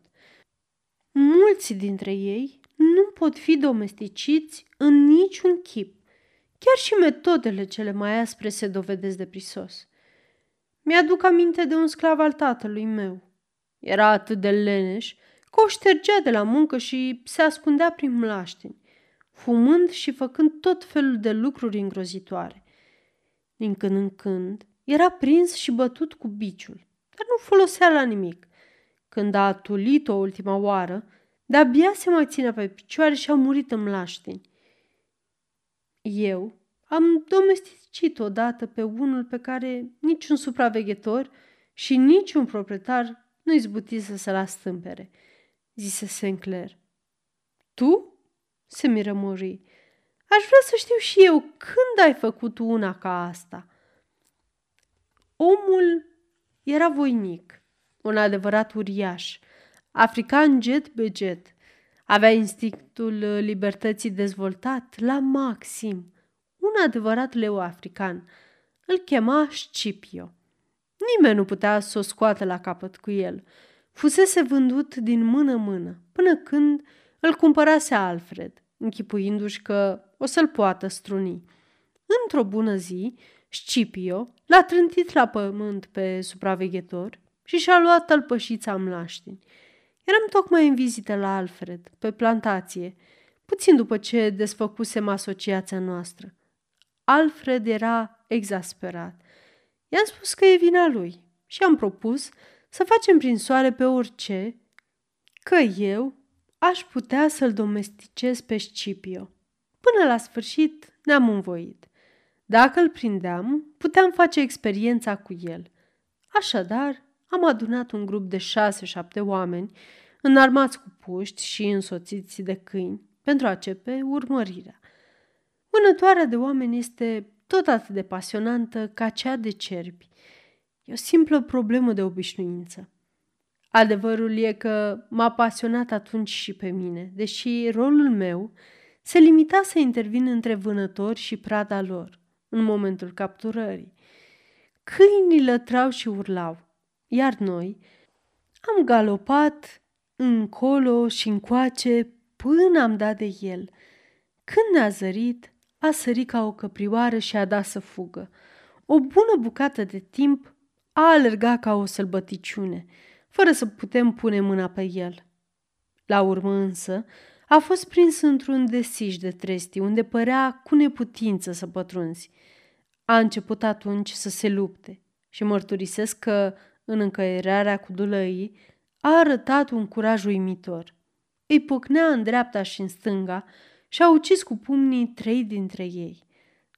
Mulți dintre ei nu pot fi domesticiți în niciun chip. Chiar și metodele cele mai aspre se dovedesc de prisos. Mi-aduc aminte de un sclav al tatălui meu. Era atât de leneș că o ștergea de la muncă și se ascundea prin mlaștini, fumând și făcând tot felul de lucruri îngrozitoare. Din când în când era prins și bătut cu biciul, dar nu folosea la nimic. Când a atulit-o ultima oară, de-abia se mai ține pe picioare și a murit în mlaștini. Eu am domesticit odată pe unul pe care niciun supraveghetor și niciun proprietar nu izbutise să-l astâmpere, zise Sinclair. Tu? se miră Mori. Aș vrea să știu și eu când ai făcut una ca asta. Omul era voinic, un adevărat uriaș, african jet be jet. Avea instinctul libertății dezvoltat la maxim – un adevărat leu african. Îl chema Scipio. Nimeni nu putea să o scoată la capăt cu el. fusese vândut din mână-mână, până când îl cumpărase Alfred, închipuindu-și că o să-l poată struni. Într-o bună zi, Scipio l-a trântit la pământ pe supraveghetor și și-a luat tălpășița mlaștini. Eram tocmai în vizită la Alfred, pe plantație, puțin după ce desfăcusem asociația noastră. Alfred era exasperat. I-am spus că e vina lui și am propus să facem prin soare pe orice, că eu aș putea să-l domesticez pe Scipio. Până la sfârșit ne-am învoit. Dacă îl prindeam, puteam face experiența cu el. Așadar, am adunat un grup de șase-șapte oameni, înarmați cu puști și însoțiți de câini, pentru a începe urmărirea. Vânătoarea de oameni este tot atât de pasionantă ca cea de cerbi. E o simplă problemă de obișnuință. Adevărul e că m-a pasionat atunci și pe mine, deși rolul meu se limita să intervin între vânători și prada lor în momentul capturării. Câinii lătrau și urlau, iar noi am galopat încolo și încoace până am dat de el. Când ne-a zărit, a sărit ca o căprioară și a dat să fugă. O bună bucată de timp a alergat ca o sălbăticiune, fără să putem pune mâna pe el. La urmă însă, a fost prins într-un desiș de tresti, unde părea cu neputință să pătrunzi. A început atunci să se lupte și mărturisesc că, în încăierarea cu dulăii, a arătat un curaj uimitor. Îi pucnea în dreapta și în stânga și a ucis cu pumnii trei dintre ei.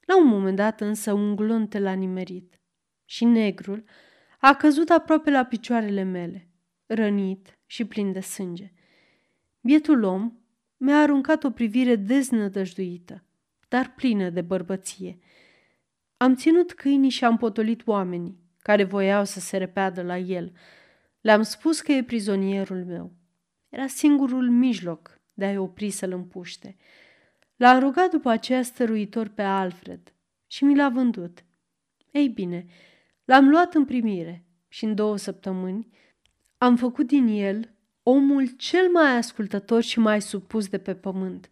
La un moment dat însă un glonte l-a nimerit și negrul a căzut aproape la picioarele mele, rănit și plin de sânge. Bietul om mi-a aruncat o privire deznădăjduită, dar plină de bărbăție. Am ținut câinii și am potolit oamenii care voiau să se repeadă la el. Le-am spus că e prizonierul meu. Era singurul mijloc de a-i opri să-l împuște. L-a rugat după aceea stăruitor pe Alfred și mi l-a vândut. Ei bine, l-am luat în primire și în două săptămâni am făcut din el omul cel mai ascultător și mai supus de pe pământ.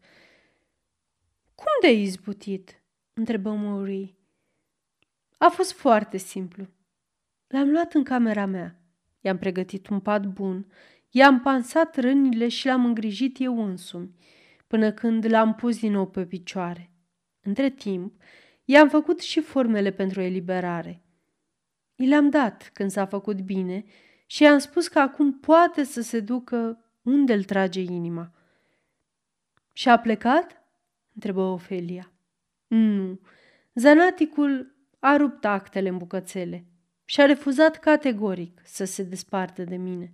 Cum de-ai izbutit?" întrebă Maury. A fost foarte simplu. L-am luat în camera mea. I-am pregătit un pat bun, i-am pansat rănile și l-am îngrijit eu însumi, până când l-am pus din nou pe picioare. Între timp, i-am făcut și formele pentru eliberare. I le-am dat când s-a făcut bine și i-am spus că acum poate să se ducă unde îl trage inima. Și a plecat? întrebă Ofelia. Nu. Zanaticul a rupt actele în bucățele și a refuzat categoric să se despartă de mine.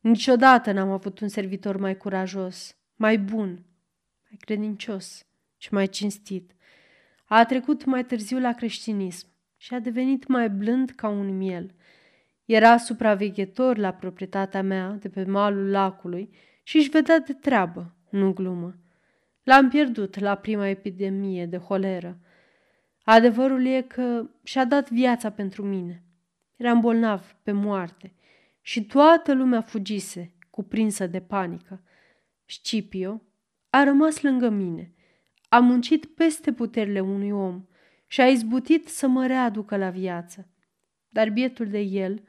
Niciodată n-am avut un servitor mai curajos, mai bun, mai credincios și mai cinstit. A trecut mai târziu la creștinism și a devenit mai blând ca un miel. Era supraveghetor la proprietatea mea de pe malul lacului și își vedea de treabă, nu glumă. L-am pierdut la prima epidemie de holeră. Adevărul e că și-a dat viața pentru mine. Eram bolnav pe moarte și toată lumea fugise, cuprinsă de panică. Scipio a rămas lângă mine. A muncit peste puterile unui om și a izbutit să mă readucă la viață. Dar bietul de el,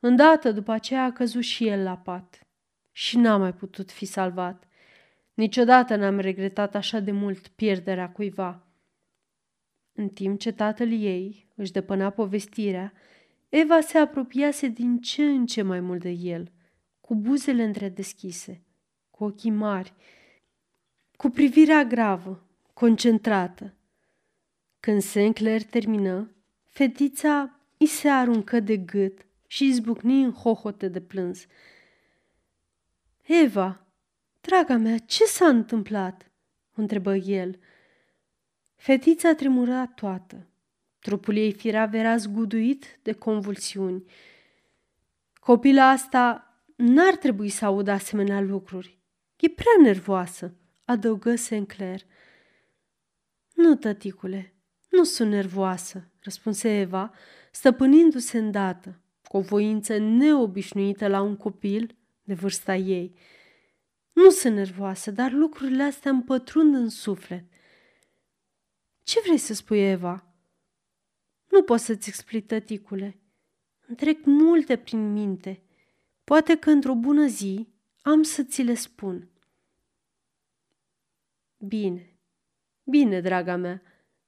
îndată după aceea a căzut și el la pat și n-a mai putut fi salvat. Niciodată n-am regretat așa de mult pierderea cuiva. În timp ce tatăl ei își depăna povestirea, Eva se apropiase din ce în ce mai mult de el, cu buzele întredeschise, cu ochii mari, cu privirea gravă, concentrată. Când Sinclair termină, fetița îi se aruncă de gât și izbucni în hohote de plâns. Eva, draga mea, ce s-a întâmplat?" o întrebă el. Fetița tremura toată. Trupul ei firav era zguduit de convulsiuni. Copila asta n-ar trebui să audă asemenea lucruri. E prea nervoasă, adăugă Sinclair. Nu, tăticule, nu sunt nervoasă, răspunse Eva, stăpânindu-se îndată, cu o voință neobișnuită la un copil de vârsta ei. Nu sunt nervoasă, dar lucrurile astea îmi pătrund în suflet. Ce vrei să spui, Eva? Nu pot să-ți explic, tăticule. Îmi trec multe prin minte. Poate că într-o bună zi am să ți le spun. Bine, bine, draga mea,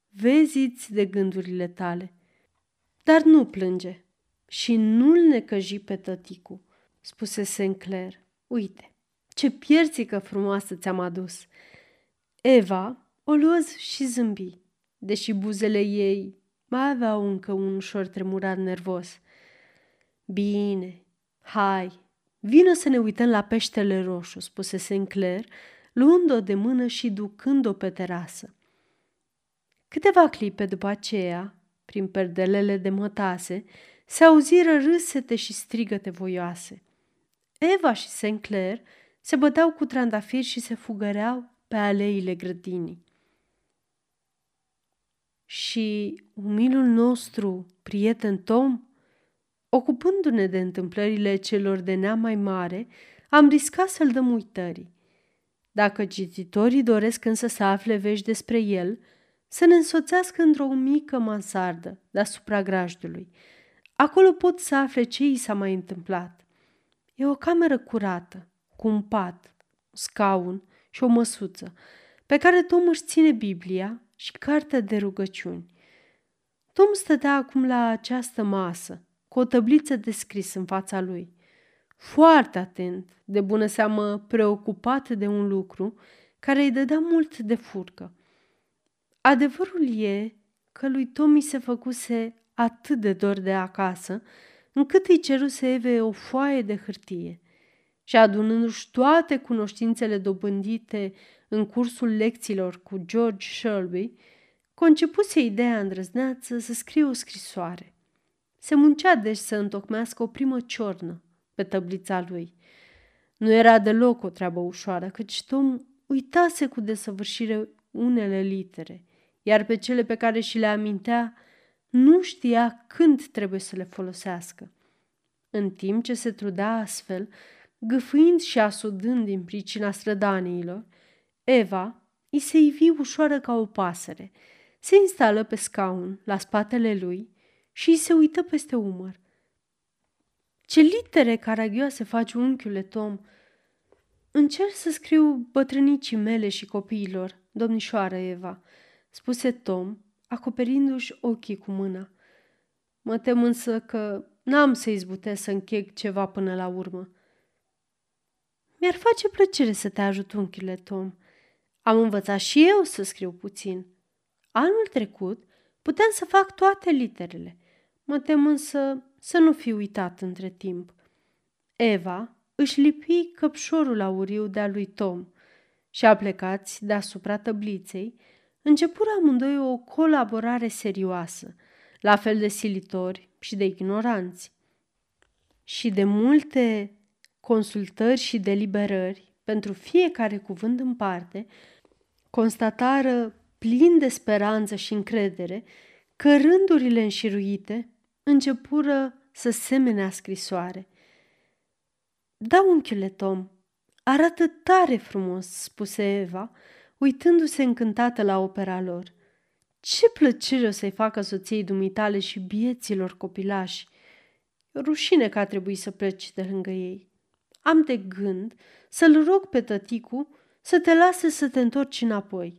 vezi de gândurile tale. Dar nu plânge și nu-l necăji pe tăticu, spuse Sinclair. Uite, ce pierțică frumoasă ți-am adus. Eva o luă și zâmbi, deși buzele ei mai aveau încă un ușor tremurat nervos. Bine, hai, vină să ne uităm la peștele roșu, spuse Sinclair, luând-o de mână și ducând-o pe terasă. Câteva clipe după aceea, prin perdelele de mătase, se auziră râsete și strigăte voioase. Eva și Sinclair se băteau cu trandafiri și se fugăreau pe aleile grădinii. Și umilul nostru, prieten Tom, ocupându-ne de întâmplările celor de neam mai mare, am riscat să-l dăm uitării. Dacă cititorii doresc însă să afle vești despre el, să ne însoțească într-o mică mansardă deasupra grajdului. Acolo pot să afle ce i s-a mai întâmplat. E o cameră curată, cu un pat, un scaun și o măsuță, pe care Tom își ține Biblia și cartea de rugăciuni. Tom stătea acum la această masă, cu o tăbliță de scris în fața lui. Foarte atent, de bună seamă preocupat de un lucru care îi dădea mult de furcă. Adevărul e că lui Tommy se făcuse atât de dor de acasă, încât îi ceruse Eve o foaie de hârtie și adunându-și toate cunoștințele dobândite în cursul lecțiilor cu George Shelby, concepuse ideea îndrăzneață să scrie o scrisoare. Se muncea deci să întocmească o primă ciornă pe tăblița lui. Nu era deloc o treabă ușoară, căci Tom uitase cu desăvârșire unele litere, iar pe cele pe care și le amintea nu știa când trebuie să le folosească. În timp ce se trudea astfel, gâfâind și asudând din pricina strădaniilor, Eva îi se ivi ușoară ca o pasăre, se instală pe scaun la spatele lui și îi se uită peste umăr. Ce litere caragioase face unchiule Tom! Încerc să scriu bătrânicii mele și copiilor, domnișoară Eva, spuse Tom, acoperindu-și ochii cu mâna. Mă tem însă că n-am să izbutesc să încheg ceva până la urmă. Mi-ar face plăcere să te ajut, unchiule Tom. Am învățat și eu să scriu puțin. Anul trecut puteam să fac toate literele. Mă tem însă să nu fi uitat între timp. Eva își lipi căpșorul auriu de-a lui Tom și a plecați deasupra tăbliței, începură amândoi o colaborare serioasă, la fel de silitori și de ignoranți. Și de multe consultări și deliberări pentru fiecare cuvânt în parte, constatară plin de speranță și încredere că rândurile înșiruite începură să semene scrisoare. Da, unchiule Tom, arată tare frumos, spuse Eva, uitându-se încântată la opera lor. Ce plăcere o să-i facă soției dumitale și bieților copilași! rușine că a trebuit să pleci de lângă ei. Am de gând să-l rog pe tăticu să te lase să te întorci înapoi.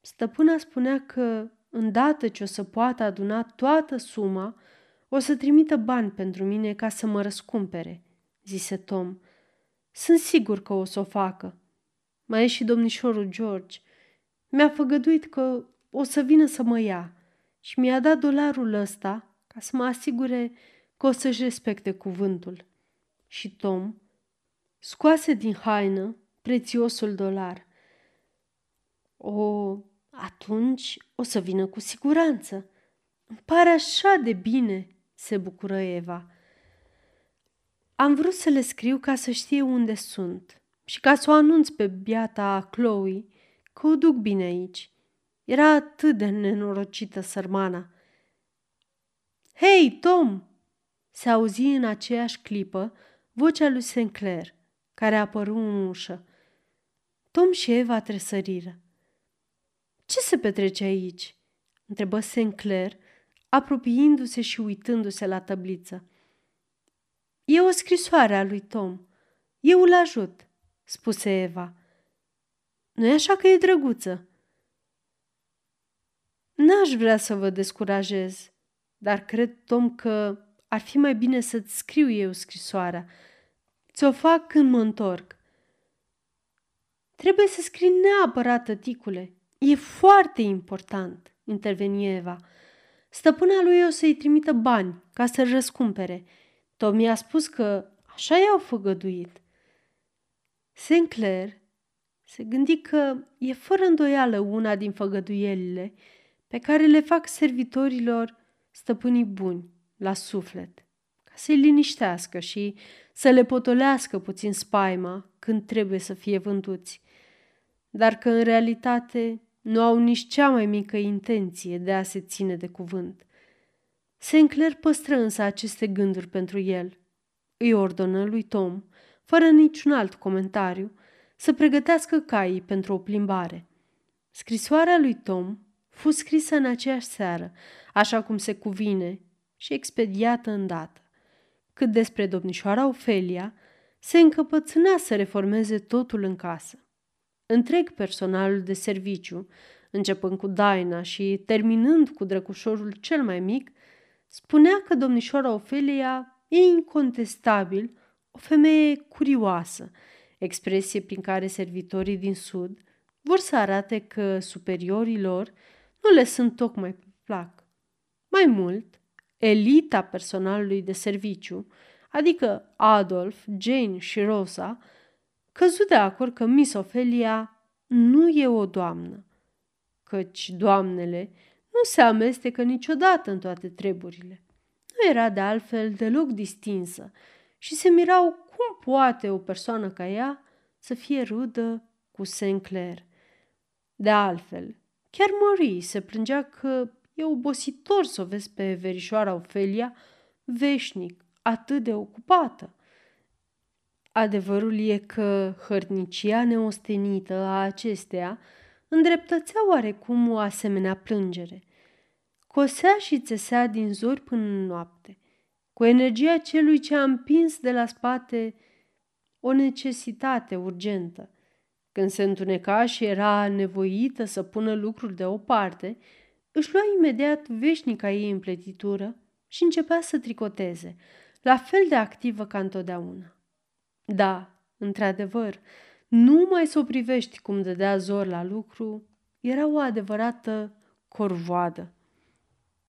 Stăpâna spunea că, îndată ce o să poată aduna toată suma, o să trimită bani pentru mine ca să mă răscumpere, zise Tom. Sunt sigur că o să o facă. Mai e și domnișorul George. Mi-a făgăduit că o să vină să mă ia și mi-a dat dolarul ăsta ca să mă asigure că o să-și respecte cuvântul. Și Tom scoase din haină prețiosul dolar. O, atunci o să vină cu siguranță. Îmi pare așa de bine, se bucură Eva. Am vrut să le scriu ca să știe unde sunt și ca să o anunț pe biata Chloe că o duc bine aici. Era atât de nenorocită sărmana. Hei, Tom!" Se auzi în aceeași clipă vocea lui Sinclair, care a apărut în ușă. Tom și Eva tresăriră. Ce se petrece aici?" întrebă Sinclair, apropiindu-se și uitându-se la tabliță. E o scrisoare a lui Tom. Eu îl ajut, spuse Eva. Nu-i așa că e drăguță? N-aș vrea să vă descurajez, dar cred, Tom, că ar fi mai bine să-ți scriu eu scrisoarea. Ți-o fac când mă întorc. Trebuie să scrii neapărat, tăticule. E foarte important, interveni Eva. Stăpâna lui o să-i trimită bani ca să-l răscumpere. Tom i-a spus că așa i-au făgăduit. Sinclair se gândi că e fără îndoială una din făgăduielile pe care le fac servitorilor stăpânii buni la suflet, ca să-i liniștească și să le potolească puțin spaima când trebuie să fie vânduți, dar că în realitate nu au nici cea mai mică intenție de a se ține de cuvânt. Sinclair păstră însă aceste gânduri pentru el. Îi ordonă lui Tom, fără niciun alt comentariu, să pregătească caii pentru o plimbare. Scrisoarea lui Tom fu scrisă în aceeași seară, așa cum se cuvine, și expediată îndată. Cât despre domnișoara Ofelia, se încăpățâna să reformeze totul în casă. Întreg personalul de serviciu, începând cu Daina și terminând cu drăcușorul cel mai mic, spunea că domnișoara Ofelia e incontestabil o femeie curioasă, expresie prin care servitorii din sud vor să arate că superiorii lor nu le sunt tocmai pe plac. Mai mult, elita personalului de serviciu, adică Adolf, Jane și Rosa, căzut de acord că Miss Ophelia nu e o doamnă, căci doamnele nu se amestecă niciodată în toate treburile. Nu era de altfel deloc distinsă și se mirau cum poate o persoană ca ea să fie rudă cu Sinclair. De altfel, chiar Marie se plângea că e obositor să o vezi pe verișoara Ofelia veșnic, atât de ocupată. Adevărul e că hărnicia neostenită a acesteia îndreptățea oarecum o asemenea plângere. Cosea și țesea din zori până în noapte, cu energia celui ce a împins de la spate o necesitate urgentă. Când se întuneca și era nevoită să pună lucruri deoparte, își lua imediat veșnica ei împletitură și începea să tricoteze, la fel de activă ca întotdeauna. Da, într-adevăr, nu mai să o privești cum dădea zor la lucru, era o adevărată corvoadă.